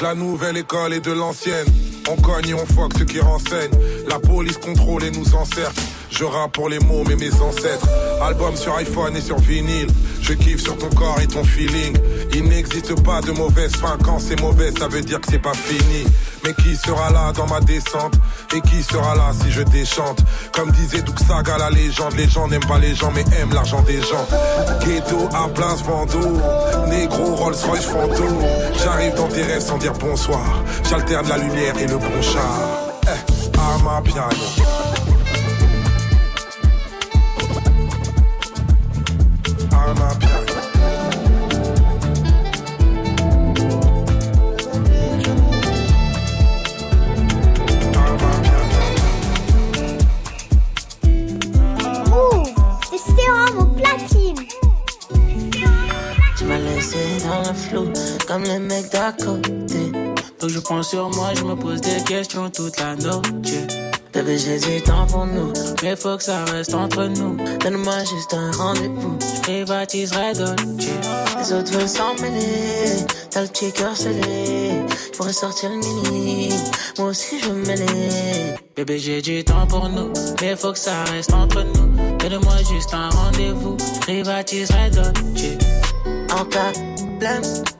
La nouvelle école et de l'ancienne. On cogne et on foque ceux qui renseignent. La police contrôle et nous encercle. Je rappe pour les mots, mais mes ancêtres. Album sur iPhone et sur vinyle. Je kiffe sur ton corps et ton feeling. Il n'existe pas de mauvaise fin. Quand c'est mauvais, ça veut dire que c'est pas fini. Mais qui sera là dans ma descente? Et qui sera là si je déchante? Comme disait Duxaga, la légende. Les gens n'aiment pas les gens, mais aiment l'argent des gens. Ghetto à Place Vendôme. Négro Rolls Royce fantôme. J'arrive dans tes rêves sans dire bonsoir. J'alterne la lumière et le bon char. Eh, à ma piano. Flou, comme les mecs d'à côté. Donc je prends sur moi, je me pose des questions toute la nuit. Bébé, j'ai du temps pour nous, mais faut que ça reste entre nous. Donne-moi juste un rendez-vous, je privatiserai Dolce. Les autres veulent s'en mêler, t'as le petit cœur scellé. Je pourrais sortir le mini, moi aussi je mêler. Bébé, j'ai du temps pour nous, mais faut que ça reste entre nous. Donne-moi juste un rendez-vous, je privatiserai Dolce. En cas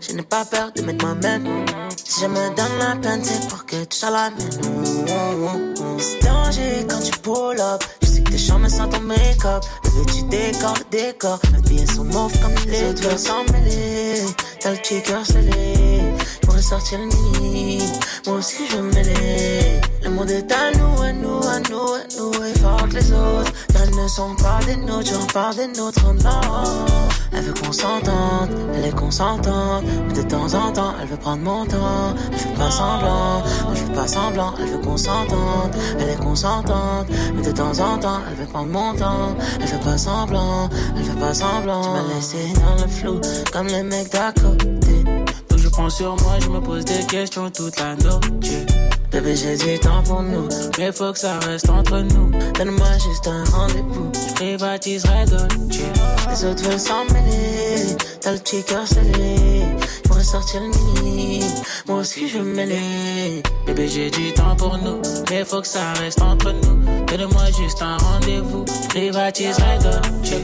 je n'ai pas peur de mettre moi-même. Si je me donne la peine, c'est pour que tu sois la mienne. C'est danger quand tu pull up. Je sais que tes chambres sans ton make-up. Le tu décor, le décor. Mes billets sont mauves comme les autres s'en mêler. T'as le petit cœur scellé. Je pourrais sortir le mini. Moi aussi je me mêler. Le monde est à nous, à nous, à nous, à nous. Et fort que les autres. Ne sont pas des nôtres, j'en parle des nôtres, non. Elle veut qu'on s'entende, elle est consentante. Mais de temps en temps, elle veut prendre mon temps. Elle fait pas semblant, je fais pas semblant. Elle veut qu'on s'entende, elle est consentante. Mais de temps en temps, elle veut prendre mon temps. Elle fait pas semblant, elle fait pas semblant. Tu m'as laissé dans le flou, comme les mecs d'à côté. Donc je prends sur moi, je me pose des questions toute la nuit. Bébé, j'ai du temps pour nous, mais faut que ça reste entre nous. Donne-moi juste un rendez-vous, je privatiserai. Les autres veulent s'en mêler, t'as le petit cœur scellé. Ils pourraient sortir le mini, moi aussi je mêler. Bébé, j'ai du temps pour nous, mais faut que ça reste entre nous. Donne-moi juste un rendez-vous, je privatiserai Dolce.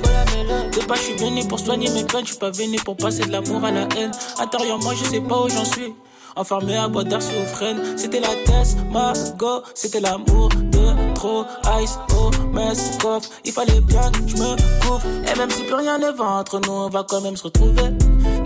De pas, je suis venu pour soigner mes peines, je suis pas venu pour passer de l'amour à la haine. Intérieurement, je sais pas où j'en suis. Enfermé à boîte d'air sous freine. C'était la ma go. C'était l'amour de trop. Ice, oh, mess, coffre. Il fallait bien que je me couvre. Et même si plus rien ne va entre nous, on va quand même se retrouver.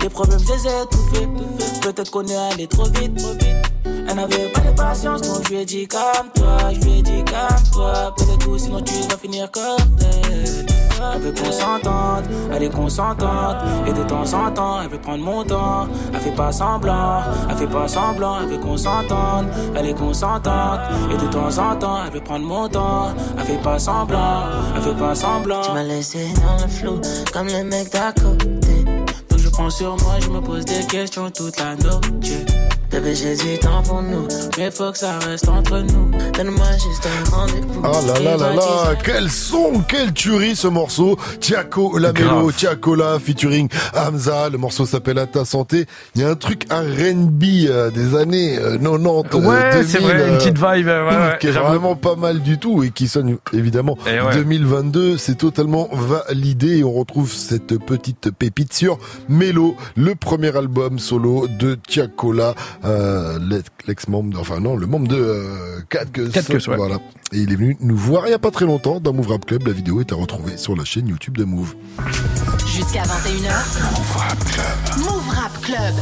Les problèmes, je les ai. Peut-être qu'on est allé trop vite, trop vite. Elle n'avait pas de patience, donc je lui ai dit calme-toi. Je lui ai dit calme-toi. Peu de tout, sinon tu vas finir comme elle. Elle veut qu'on s'entende, elle est consentante. Et de temps en temps, elle veut prendre mon temps. Elle fait pas semblant, elle fait pas semblant. Elle veut qu'on s'entende, elle est consentante. Et de temps en temps, elle veut prendre mon temps. Elle fait pas semblant, elle fait pas semblant. Tu m'as laissé dans le flou, comme les mecs d'à côté. Donc je prends sur moi, je me pose des questions toute la noche. Bébé, j'ai du temps pour nous, mais faut que ça reste entre nous. Donne-moi juste un rendez-vous. Ah là là là là, quel son, quelle tuerie ce morceau. Tiako Lamelo, Grave. Tiakola featuring Hamza. Le morceau s'appelle À ta santé. Il y a un truc R&B euh, des années euh, 90. euh, Ouais, 2000, c'est vrai, une euh, petite vibe, ouais, ouais, qui est vraiment pas mal du tout et qui sonne évidemment Et ouais. 2022. C'est totalement validé et on retrouve cette petite pépite sur Mélo, le premier album solo de Tiakola, euh, l'ex- l'ex-membre, enfin non, le membre de euh, Cat Cus. Cat Cus, ouais. Voilà. Et il est venu nous voir il y a pas très longtemps dans Move Rap Club. La vidéo est à retrouver sur la chaîne YouTube de Move. Jusqu'à 21h. Move Rap Club. Move Rap Club.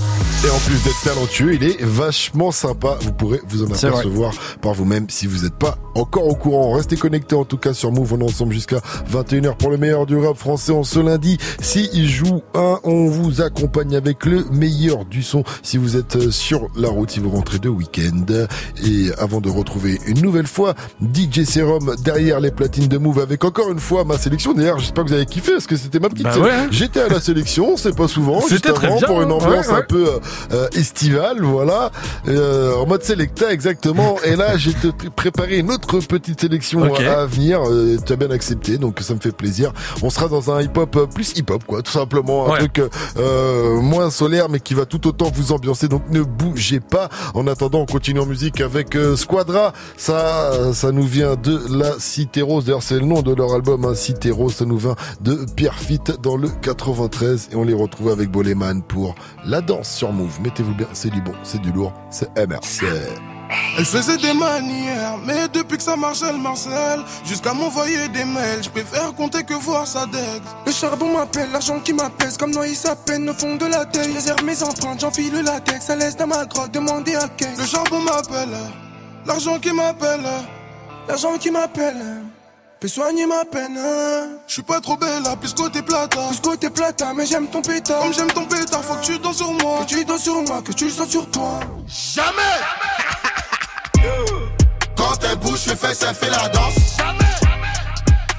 Et en plus d'être talentueux, il est vachement sympa. Vous pourrez vous en apercevoir par vous-même si vous n'êtes pas encore au courant. Restez connectés en tout cas sur Move. On est ensemble jusqu'à 21h pour le meilleur du rap français en ce lundi. Si il joue un, on vous accompagne avec le meilleur du son. Si vous êtes euh, sur la route, si vous rentrez de week-end. Et avant de retrouver une nouvelle fois DJ Serum derrière les platines de Move avec encore une fois ma sélection. D'ailleurs, j'espère que vous avez kiffé parce que c'était ma petite Bah ouais, hein. J'étais à la sélection, c'est pas souvent. C'était très bien, pour une hein. Ambiance Ouais, ouais. un peu euh, euh, estivale, voilà, euh, en mode sélecta exactement. Et là, j'ai préparé une autre petite sélection à venir. Euh, tu as bien accepté, donc ça me fait plaisir. On sera dans un hip-hop euh, plus hip-hop, quoi, tout simplement, un Ouais. truc euh, moins solaire, mais qui va tout autant vous ambiancer. Donc ne bougez pas. En attendant, on continue en musique avec Squadra. Ça, ça nous vient de la Cité Rose. D'ailleurs, c'est le nom de leur album, hein, Cité Rose. Ça nous vient de Pierre Fit dans le 93 et on les retrouve avec Boleman pour la danse sur Move. Mettez-vous bien, c'est du bon, c'est du lourd, c'est MRC. Elle faisait des manières, mais depuis que ça marche, elle marcelle. Jusqu'à m'envoyer des mails, je préfère compter que voir sa deck. Le charbon m'appelle, l'argent qui m'apaise, comme noyé sa peine au fond de la tête. Les heures mes empreintes, j'enfile le latex, ça laisse dans ma grotte, demandez à quel. Le charbon m'appelle, l'argent qui m'appelle, l'argent qui m'appelle. Peut soigner ma peine, Je suis pas trop belle, plus côté plata. Plus côté plata, mais j'aime ton pétard. Comme j'aime ton pétard, faut que tu danses sur moi. Que tu danses sur moi, que tu le sens sur toi. Jamais Quand elle bouge, je fais, ça fait la danse.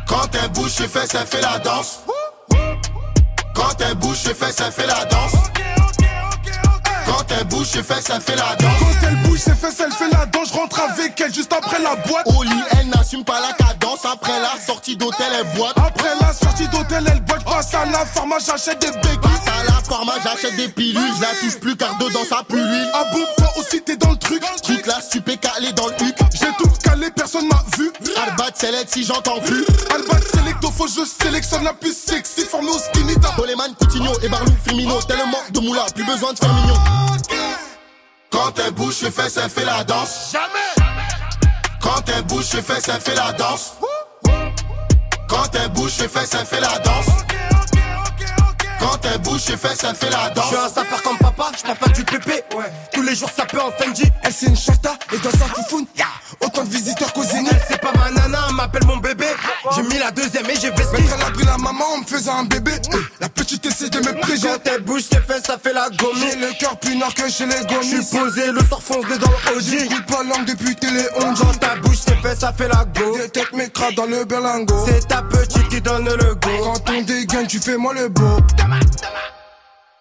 Quand elle bouge, je fais, ça fait la danse. Quand elle bouge, je fais, ça fait la danse. Quand elle bouge, je fais, ça fait la danse. Quand elle bouge ses fesses, elle fait la danse, je rentre avec elle juste après la boîte. Au lit, elle n'assume pas la cadence. Après la sortie d'hôtel, elle boite. Après la sortie d'hôtel, elle boite, passe à la pharma, j'achète des béquilles. Pharma, j'achète des pilules. Je la touche plus car dedans ça pue l'huile. Ah bon, toi aussi t'es dans le truc. Toute la stupé calé dans le huc. J'ai tout calé, personne m'a vu. Albat select si j'entends plus. Albat selecto, faut que je sélectionne la plus sexy, formée au skinny tap. Coleman, Coutinho et Barlou, Firmino. Tellement de moula, plus besoin de faire mignon. Quand elle bouge, je fais, ça fait la danse. Jamais Quand elle bouge, je fais, ça fait la danse. Quand elle bouge, je fais, ça fait la danse. Quand elle bouge, je fais, ça fait la danse. Je suis un sapeur comme papa, je pas du pépé. Ouais. Tous les jours ça peut en Fendi. Elle c'est une chata et dans sa foufoune, y'a autant de visiteurs qu'au Zénith. C'est pas ma nana, elle m'appelle mon bébé. J'ai mis la deuxième et j'ai vesqué. Mettre à l'abri la maman en me faisant un bébé. La petite essaie de me préger. Quand elle bouge ses fesses, ça fait la gomme. J'ai le cœur plus noir que chez les Je gomis. suis posé, le sort fonce dans le OG. J'écoute pas langue depuis télé 11 Quand ta bouche ses fesses, ça fait la go. Des têtes m'écrasent dans le berlingot. C'est ta petite qui donne le go. Quand on dégaine, tu fais moi le beau.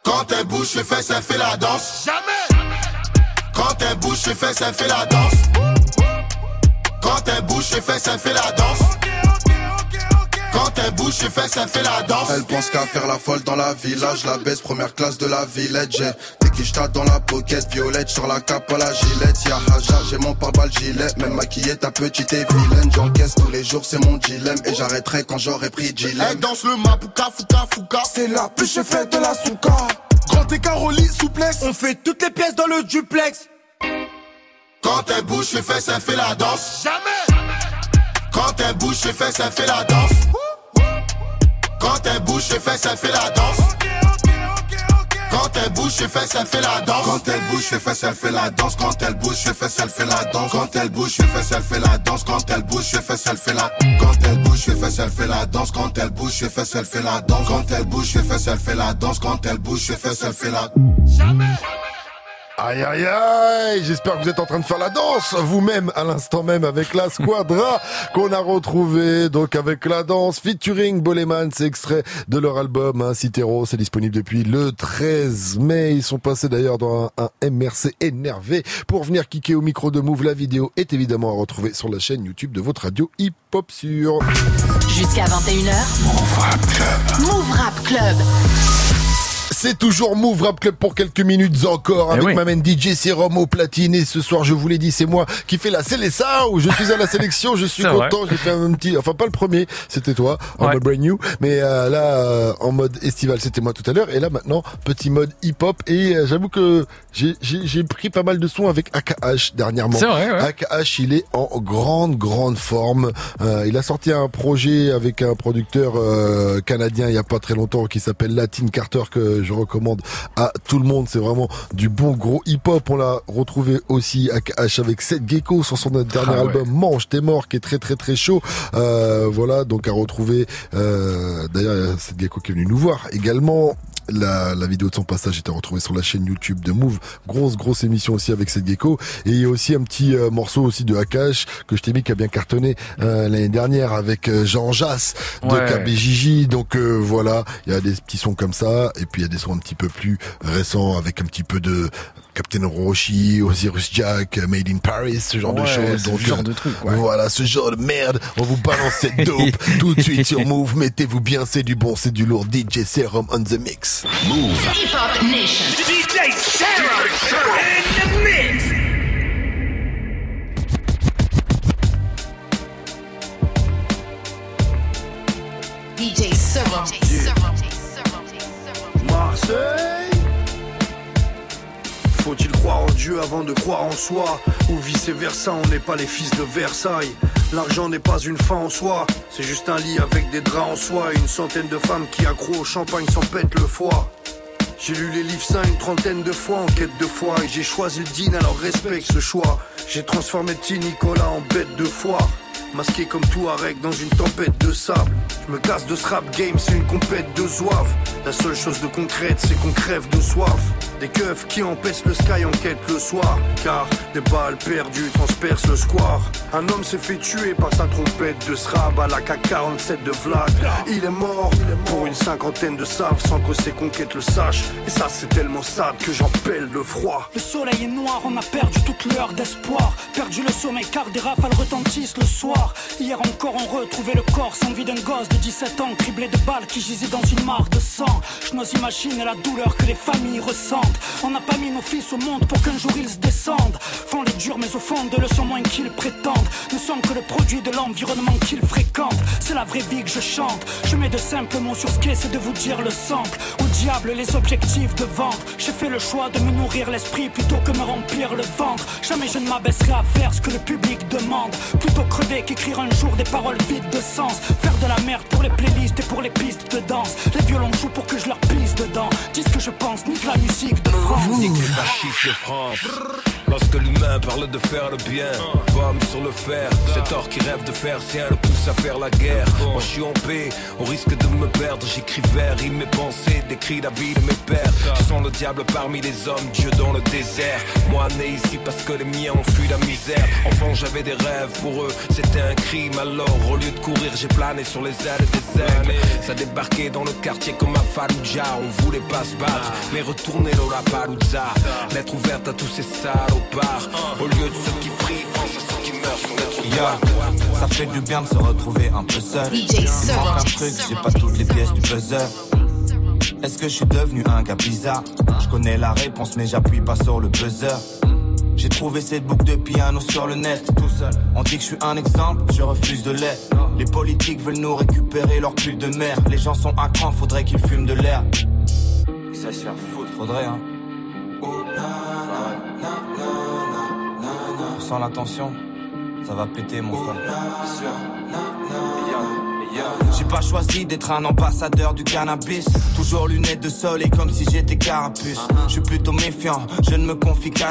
Quand elle bouge, je fais, ça fait la danse. Jamais Quand elle bouge ses fesses, elle fait la danse. Quand elle bouge ses fesses, elle fait la danse. Quand elle bouge ses fesses, elle fait la danse. Elle pense qu'à faire la folle dans la village, la baisse première classe de la villette. J'ai des quichetas dans la pocket, violette sur la cape à la gilette. Y'a Haja, j'ai mon pare-balles gilet, même maquillée ta petite et vilaine. J'encaisse tous les jours, c'est mon dilemme, et j'arrêterai quand j'aurai pris Gilles. Elle danse le mapuka, fouka, fouka. C'est la plus fait de la souka. Grand écart au lit, souplex. On fait toutes les pièces dans le duplex. Quand elle bouge ses fesses, elle fait la danse. Jamais. Quand elle bouge ses fesses, elle fait la danse. Quand elle bouge ses fesses, elle fait la danse. Quand elle bouge ses fesses, elle fait la danse. Quand elle bouge ses fesses, elle fait la danse. Quand elle bouge ses fesses, elle fait la danse. Quand elle bouge ses fesses, elle fait la danse. Quand elle bouge ses fesses, elle fait la. Quand elle bouge ses fesses, elle fait la danse. Quand elle bouge ses fesses, elle fait la danse. Quand elle bouge ses fesses, elle fait la danse. Quand elle bouge ses fesses, elle fait la. Jamais. Aïe aïe aïe, j'espère que vous êtes en train de faire la danse, vous-même à l'instant même avec la Squadra qu'on a retrouvé donc avec la danse featuring Boleman, c'est extrait de leur album hein, Citero, c'est disponible depuis le 13 mai, ils sont passés d'ailleurs dans un, un MRC énervé pour venir kicker au micro de Move, la vidéo est évidemment à retrouver sur la chaîne YouTube de votre radio hip hop sur Jusqu'à 21h. Move Rap Club. Move Rap Club. C'est toujours Move Rap Club pour quelques minutes encore avec oui. ma main DJ Serum au platine. Et ce soir je vous l'ai dit c'est moi qui fais la où je suis à la sélection je suis content. J'ai fait un petit enfin pas le premier c'était toi en Ouais. mode brand new. Mais euh, là euh, en mode estival c'était moi tout à l'heure. Et là maintenant petit mode hip hop et euh, j'avoue que j'ai- pris pas mal de sons avec AKH dernièrement. C'est vrai, ouais. AKH il est en grande grande forme. Il a sorti un projet avec un producteur canadien il y a pas très longtemps qui s'appelle Latin Carter que je recommande à tout le monde c'est vraiment du bon gros hip hop on l'a retrouvé aussi AKH avec Seth Gecko sur son dernier Ah ouais. album Mange t'es mort qui est très très très chaud Euh, voilà donc à retrouver euh, d'ailleurs Seth Gecko qui est venu nous voir également la, la vidéo de son passage était retrouvée sur la chaîne YouTube de Move. Grosse, grosse émission aussi avec Seth Gecko. Et il y a aussi un petit euh, morceau aussi de Akash que je t'ai mis qui a bien cartonné euh, l'année dernière avec euh, Jean Jass de Ouais. KBJJ. Donc euh, voilà, il y a des petits sons comme ça. Et puis il y a des sons un petit peu plus récents avec un petit peu de Captain Roshi, Osiris Jack, euh, Made in Paris, ce genre de choses. ce Donc, genre euh, de truc, ouais. Voilà, ce genre de merde. On vous balance cette dope tout de suite sur Move. Mettez-vous bien, c'est du bon, c'est du lourd. DJ Serum on the mix. Move. Hip Hop Nation. DJ in the mix. DJ Serum. Faut-il croire en Dieu avant de croire en soi? Ou vice versa, on n'est pas les fils de Versailles. L'argent n'est pas une fin en soi. C'est juste un lit avec des draps en soie Et une centaine de femmes qui accro au champagne s'en pètent le foie. J'ai lu les livres saints une trentaine de fois en quête de foi. Et j'ai choisi le din alors respecte ce choix. J'ai transformé petit Nicolas en bête de foire Masqué comme tout Arek dans une tempête de sable. Je me casse de ce rap game, c'est une compète de zouave La seule chose de concrète, c'est qu'on crève de soif. Des keufs qui empêchent le sky en quête le soir. Car des balles perdues transpercent le square. Un homme s'est fait tuer par sa trompette de srab à la K47 de Vlad. Il est mort pour une cinquantaine de saves sans que ses conquêtes le sachent. Et ça c'est tellement sad que j'en pèle le froid. Le soleil est noir, on a perdu toute l'heure d'espoir. Perdu le sommeil car des rafales retentissent le soir. Hier encore, on retrouvait le corps sans vie d'un gosse de 17 ans, criblé de balles qui gisait dans une mare de sang. Je n'ose imaginer la douleur que les familles ressentent. On n'a pas mis nos fils au monde pour qu'un jour ils se descendent. Font les durs, mais au fond de le sont moins qu'ils prétendent. Ne sont que le produit de l'environnement qu'ils fréquentent. C'est la vraie vie que je chante. Je mets de simples mots sur ce qu'est, c'est de vous dire le sample. Au diable, les objectifs de vente. J'ai fait le choix de me nourrir l'esprit plutôt que me remplir le ventre. Jamais je ne m'abaisserai à faire ce que le public demande. Plutôt crever qu'écrire un jour des paroles vides de sens. Faire de la merde pour les playlists et pour les pistes de danse. Les violons jouent pour que je leur pisse dedans. Dis ce que je pense, nique la musique de France. Nique les fascistes de France. Lorsque l'humain parle de faire le bien, pomme sur le fer, cet or qui rêve de faire sien le pousse à faire la guerre. Moi je suis en paix, au risque de me perdre, j'écris vers, rime mes pensées, décris la vie de mes pères. Je sens le diable parmi les hommes, Dieu dans le désert. Moi né ici parce que les miens ont fui la misère. Enfant j'avais des rêves, pour eux c'était un crime. Alors au lieu de courir, j'ai plané sur les ailes des aigles. Ça débarquait dans le quartier comme un Fallujah, on voulait pas se battre, mais retourner Fallujah. bizarre. Lettre ouverte à tous ces salopards. Au lieu de ceux qui pense à ceux qui meurent sur Yeah. Ça fait du bien de se retrouver un peu seul. DJ Il manque un truc, j'ai pas toutes les pièces du buzzer. Est-ce que je suis devenu un gars bizarre? Je connais la réponse mais j'appuie pas sur le buzzer. J'ai trouvé cette boucle de piano sur le net, tout seul. On dit que je suis un exemple, je refuse de l'être. Les politiques veulent nous récupérer leur pull de mer. Les gens sont à cran, faudrait qu'ils fument de l'air. Ça se faire foutre, faudrait hein. Sent la tension, ça va péter mon frère. J'ai pas choisi d'être un ambassadeur du cannabis. Toujours lunettes de soleil comme si j'étais carapuce. Je suis plutôt méfiant, je ne me confie qu'à.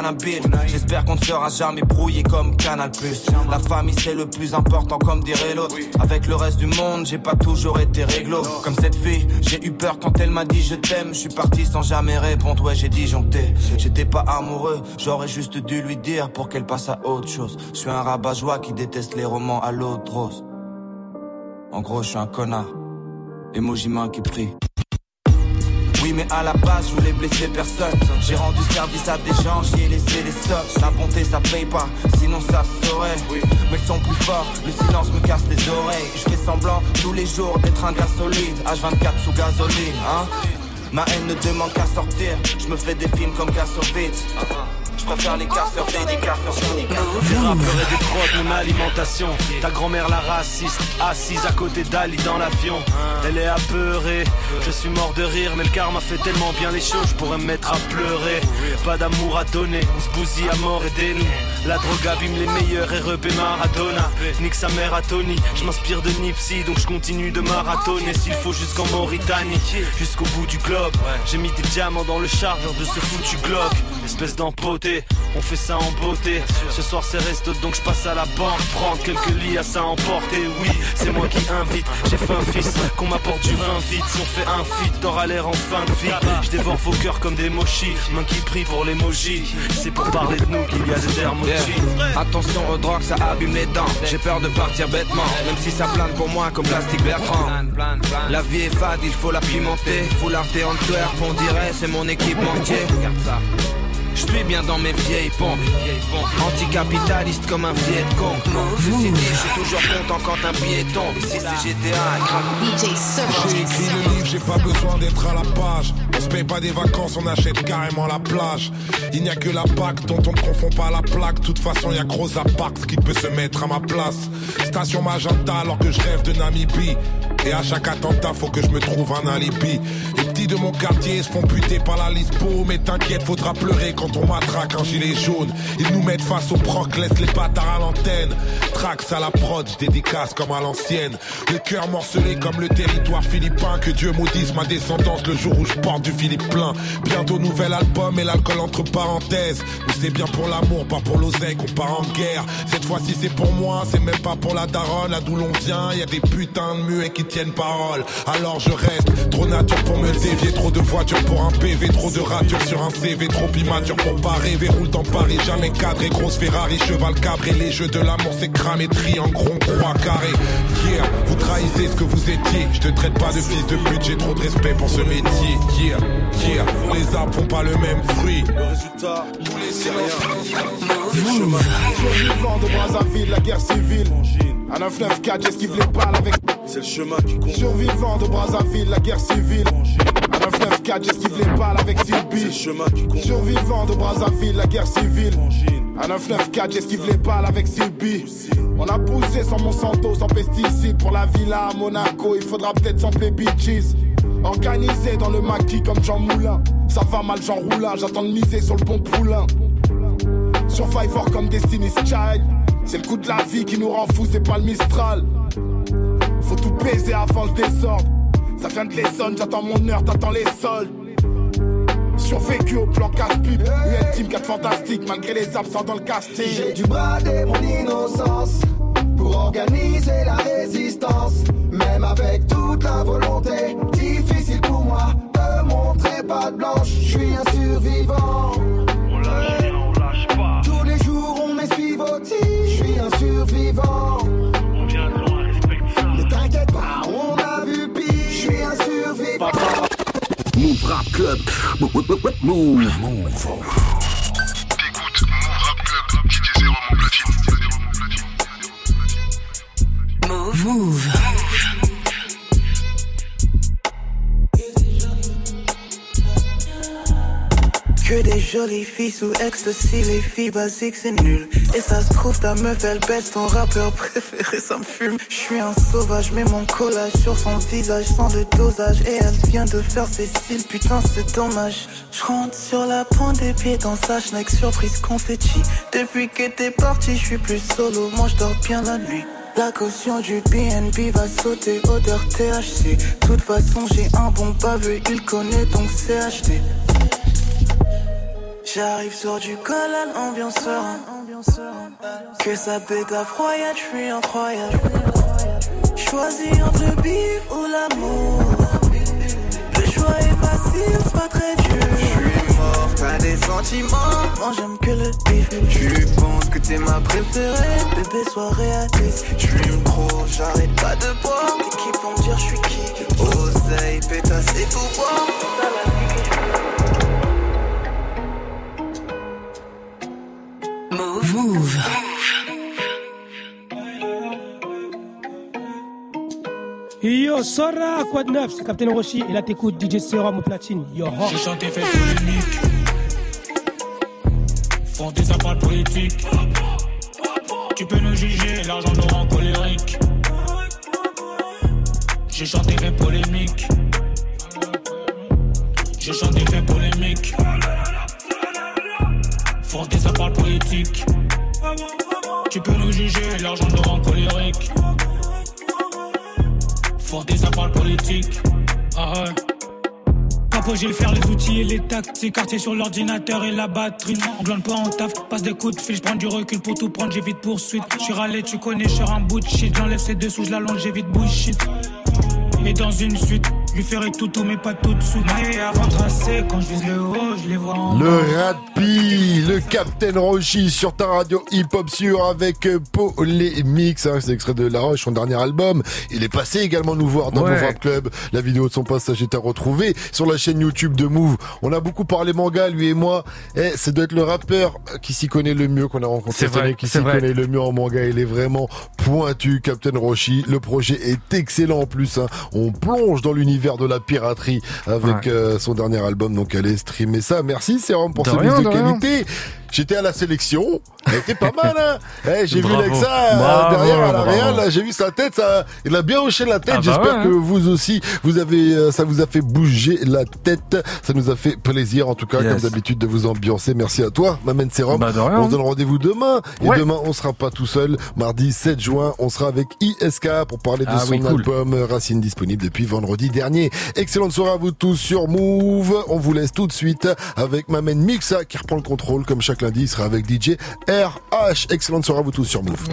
J'espère qu'on ne sera jamais brouillé comme Canal La famille c'est le plus important comme dirait l'autre. Avec le reste du monde, j'ai pas toujours été réglo. Comme cette fille, j'ai eu peur quand elle m'a dit je t'aime. Je suis parti sans jamais répondre, ouais j'ai disjoncté. J'étais pas amoureux, j'aurais juste dû lui dire pour qu'elle passe à autre chose. Je suis un rabat-joie qui déteste les romans à l'eau de rose. En gros, je suis un connard. Emoji main qui prie. Oui, mais à la base, je voulais blesser personne. J'ai rendu service à des gens, j'y ai laissé des sommes. La bonté, ça paye pas, sinon ça se saurait. Mais ils sont plus forts, le silence me casse les oreilles. Je fais semblant tous les jours d'être un gars solide. H24 sous gasoline, hein. Ma haine ne demande qu'à sortir. Je me fais des films comme Kassovitz. Préfère les casseurs dédicacés Des rappeurs et des drogues, mon alimentation. Ta grand-mère la raciste, assise à côté d'Ali dans l'avion. Elle est apeurée, je suis mort de rire, mais le karma fait tellement bien les choses, je pourrais me mettre à pleurer. Pas d'amour à donner, on se bousille à mort et dénou. La drogue abîme les meilleurs REP Maradona. Nique sa mère à Tony, je m'inspire de Nipsey, donc je continue de marathonner s'il faut jusqu'en Mauritanie, jusqu'au bout du globe. J'ai mis des diamants dans le chargeur de ce foutu Glock, espèce d'empoté. On fait ça en beauté. Ce soir c'est resto donc je passe à la banque prendre quelques lits à ça emporter. Oui, c'est moi qui invite. J'ai faim fils, qu'on m'apporte du vin vite. Si on fait un feat, t'auras l'air en fin de vie. Je dévore vos cœurs comme des mochis. Main qui prie pour l'emoji. C'est pour parler de nous qu'il y a des dermotis. Yeah. Attention aux drogues, ça abîme les dents. J'ai peur de partir bêtement, même si ça plane pour moi comme plastique Bertrand. La vie est fade, il faut la pimenter. Faut l'arter Antwerp, on dirait, c'est mon équipementier. Regarde ça. Je suis bien dans mes vieilles pompes Anticapitaliste comme un vieil con Ceci dit, je suis toujours content quand un billet tombe Ici c'est GTA DJ J'ai écrit le livre, j'ai pas besoin d'être à la page. On se paye pas des vacances, on achète carrément la plage. Il n'y a que la PAC dont on ne confond pas la plaque. De toute façon, il y a gros appart qui peut se mettre à ma place. Station Magenta alors que je rêve de Namibie. Et à chaque attentat, faut que je me trouve un alibi. Les petits de mon quartier se font buter par la lispo. Mais t'inquiète, faudra pleurer quand on matraque un gilet jaune. Ils nous mettent face au proc, laisse les bâtards à l'antenne. Trax à la prod, dédicace comme à l'ancienne. Le cœur morcelé comme le territoire philippin. Que Dieu maudisse ma descendance le jour où je porte du Philippe plein. Bientôt nouvel album et l'alcool entre parenthèses. Mais c'est bien pour l'amour, pas pour l'oseille qu'on part en guerre. Cette fois-ci c'est pour moi, c'est même pas pour la daronne. Là d'où l'on vient, y a des putains de muets qui tiennent parole. Alors je reste trop nature pour me dévier. Trop de voitures pour un PV, trop de ratures sur un CV. Trop immature pour pas rêver. Roule dans Paris, jamais cadré. Grosse Ferrari, cheval cabré. Les jeux de l'amour c'est cramé, triangle, rond, croix, carré. Yeah, vous trahissez ce que vous étiez. Je te traite pas de fils de pute, j'ai trop de respect pour ce métier. Yeah, yeah, les arbres font pas le même fruit. Le résultat, tous les Chemin. Survivant de Brazzaville, la guerre civile. À 994, j'esquive les balles avec. C'est le chemin qui compte. Survivant de Brazzaville, la guerre civile. À 994, j'esquive les balles avec Sylvie. C'est le chemin qui compte. Survivant de Brazzaville, la guerre civile. À 994, j'esquive les balles avec Sylvie. On a poussé sans Monsanto, sans pesticides. Pour la villa à Monaco, il faudra peut-être sans bitches. Organisé dans le maquis comme Jean Moulin. Ça va mal, Jean Roulin. J'attends de miser sur le bon poulain. Survivor comme Destiny's Child. C'est le coup de la vie qui nous rend fous, c'est pas le Mistral. Faut tout baiser avant le désordre. Ça vient de l'Essonne, j'attends mon heure, t'attends les soldes. Survécu au plan casse-pipe. UN Team 4 fantastique, malgré les absents dans le casting. J'ai dû brader mon innocence pour organiser la résistance. Move. Move. Filles sous ecstasy, les filles basiques c'est nul. Et ça se trouve ta meuf elle baisse ton rappeur préféré, ça me fume. Je suis un sauvage, mets mon collage sur son visage sans le dosage. Et elle vient de faire ses cils, putain c'est dommage. Je rentre sur la pointe des pieds dans sa schneck, surprise confetti. Depuis que t'es parti, je suis plus solo, moi je dors bien la nuit. La caution du BNB va sauter, odeur THC. toute façon, j'ai un bon pavé, il connaît donc c'est. J'arrive sur du collal, ambiance serein. Que ça pète à froyade, je suis incroyable. Choisis entre le bif ou l'amour. Le choix est facile, c'est pas très dur. Je suis mort, t'as des sentiments. Moi j'aime que le bif. Tu penses que t'es ma préférée, bébé, sois réaliste. Je fume trop, j'arrête pas de boire. Tes qui vont me dire je suis qui? Oseille, pétasse et pouvoir. C'est Move. Move. Yo, Sora, quoi de neuf C'est Captain Roshi et là t'écoutes DJ Serum au platine. Yo, ho. J'ai chanté fait polémique. Font des appels politiques. Tu peux nous juger, l'argent nous rend colérique. J'ai chanté fait polémique. J'ai chanté fait polémique. Font des appels politiques. Tu peux nous juger, l'argent nous rend colérique. Font des appels politiques. Ah ouais. Capo, j'ai le faire, les outils et les tactiques. Quartier sur l'ordinateur et la batterie. On glande pas en taf, passe des coups de fil. J'prends du recul pour tout prendre, j'évite poursuite. J'suis râlé, tu connais, j'suis un bout de shit. J'enlève ses dessous, j'l'allonge, j'évite bullshit. Et dans une suite, lui ferai tout, tout, mais pas tout de suite. Et avant tracé, quand je vise le haut, je les vois en Le le Captain Roshi sur ta radio hip-hop sur avec euh, Polémix, hein, c'est extrait de La Roche, son dernier album. Il est passé également nous voir dans Ouais. Move Rap Club. La vidéo de son passage est à retrouver sur la chaîne YouTube de Move. On a beaucoup parlé manga, lui et moi. Eh, ça doit être le rappeur qui s'y connaît le mieux qu'on a rencontré C'est cette vrai, année, qui s'y connaît le mieux en manga. Il est vraiment pointu, Captain Roshi. Le projet est excellent en plus. hein. On plonge dans l'univers de la piraterie avec Ouais. euh, son dernier album. Donc allez streamer ça. Merci Sérum pour ce de qualité. J'étais à la sélection, elle était pas mal, hein. Eh, j'ai vu. Lexa euh, derrière à la bravo. Real, là, j'ai vu sa tête, ça, il a bien hoché la tête. Ah bah J'espère ouais, que hein. vous aussi, vous avez, euh, ça vous a fait bouger la tête. Ça nous a fait plaisir, en tout cas, Yes. comme d'habitude, de vous ambiancer. Merci à toi, Mamen Serum. Bah. On se donne rendez-vous demain. Et Ouais. demain, on sera pas tout seul. Mardi 7 juin, on sera avec ISK pour parler de Ah son oui, cool. album euh, Racine disponible depuis vendredi dernier. Excellente soirée à vous tous sur Move. On vous laisse tout de suite avec Mamen Mixa qui reprend le contrôle comme chaque sera avec DJ RH. Excellente soirée à vous tous sur Move.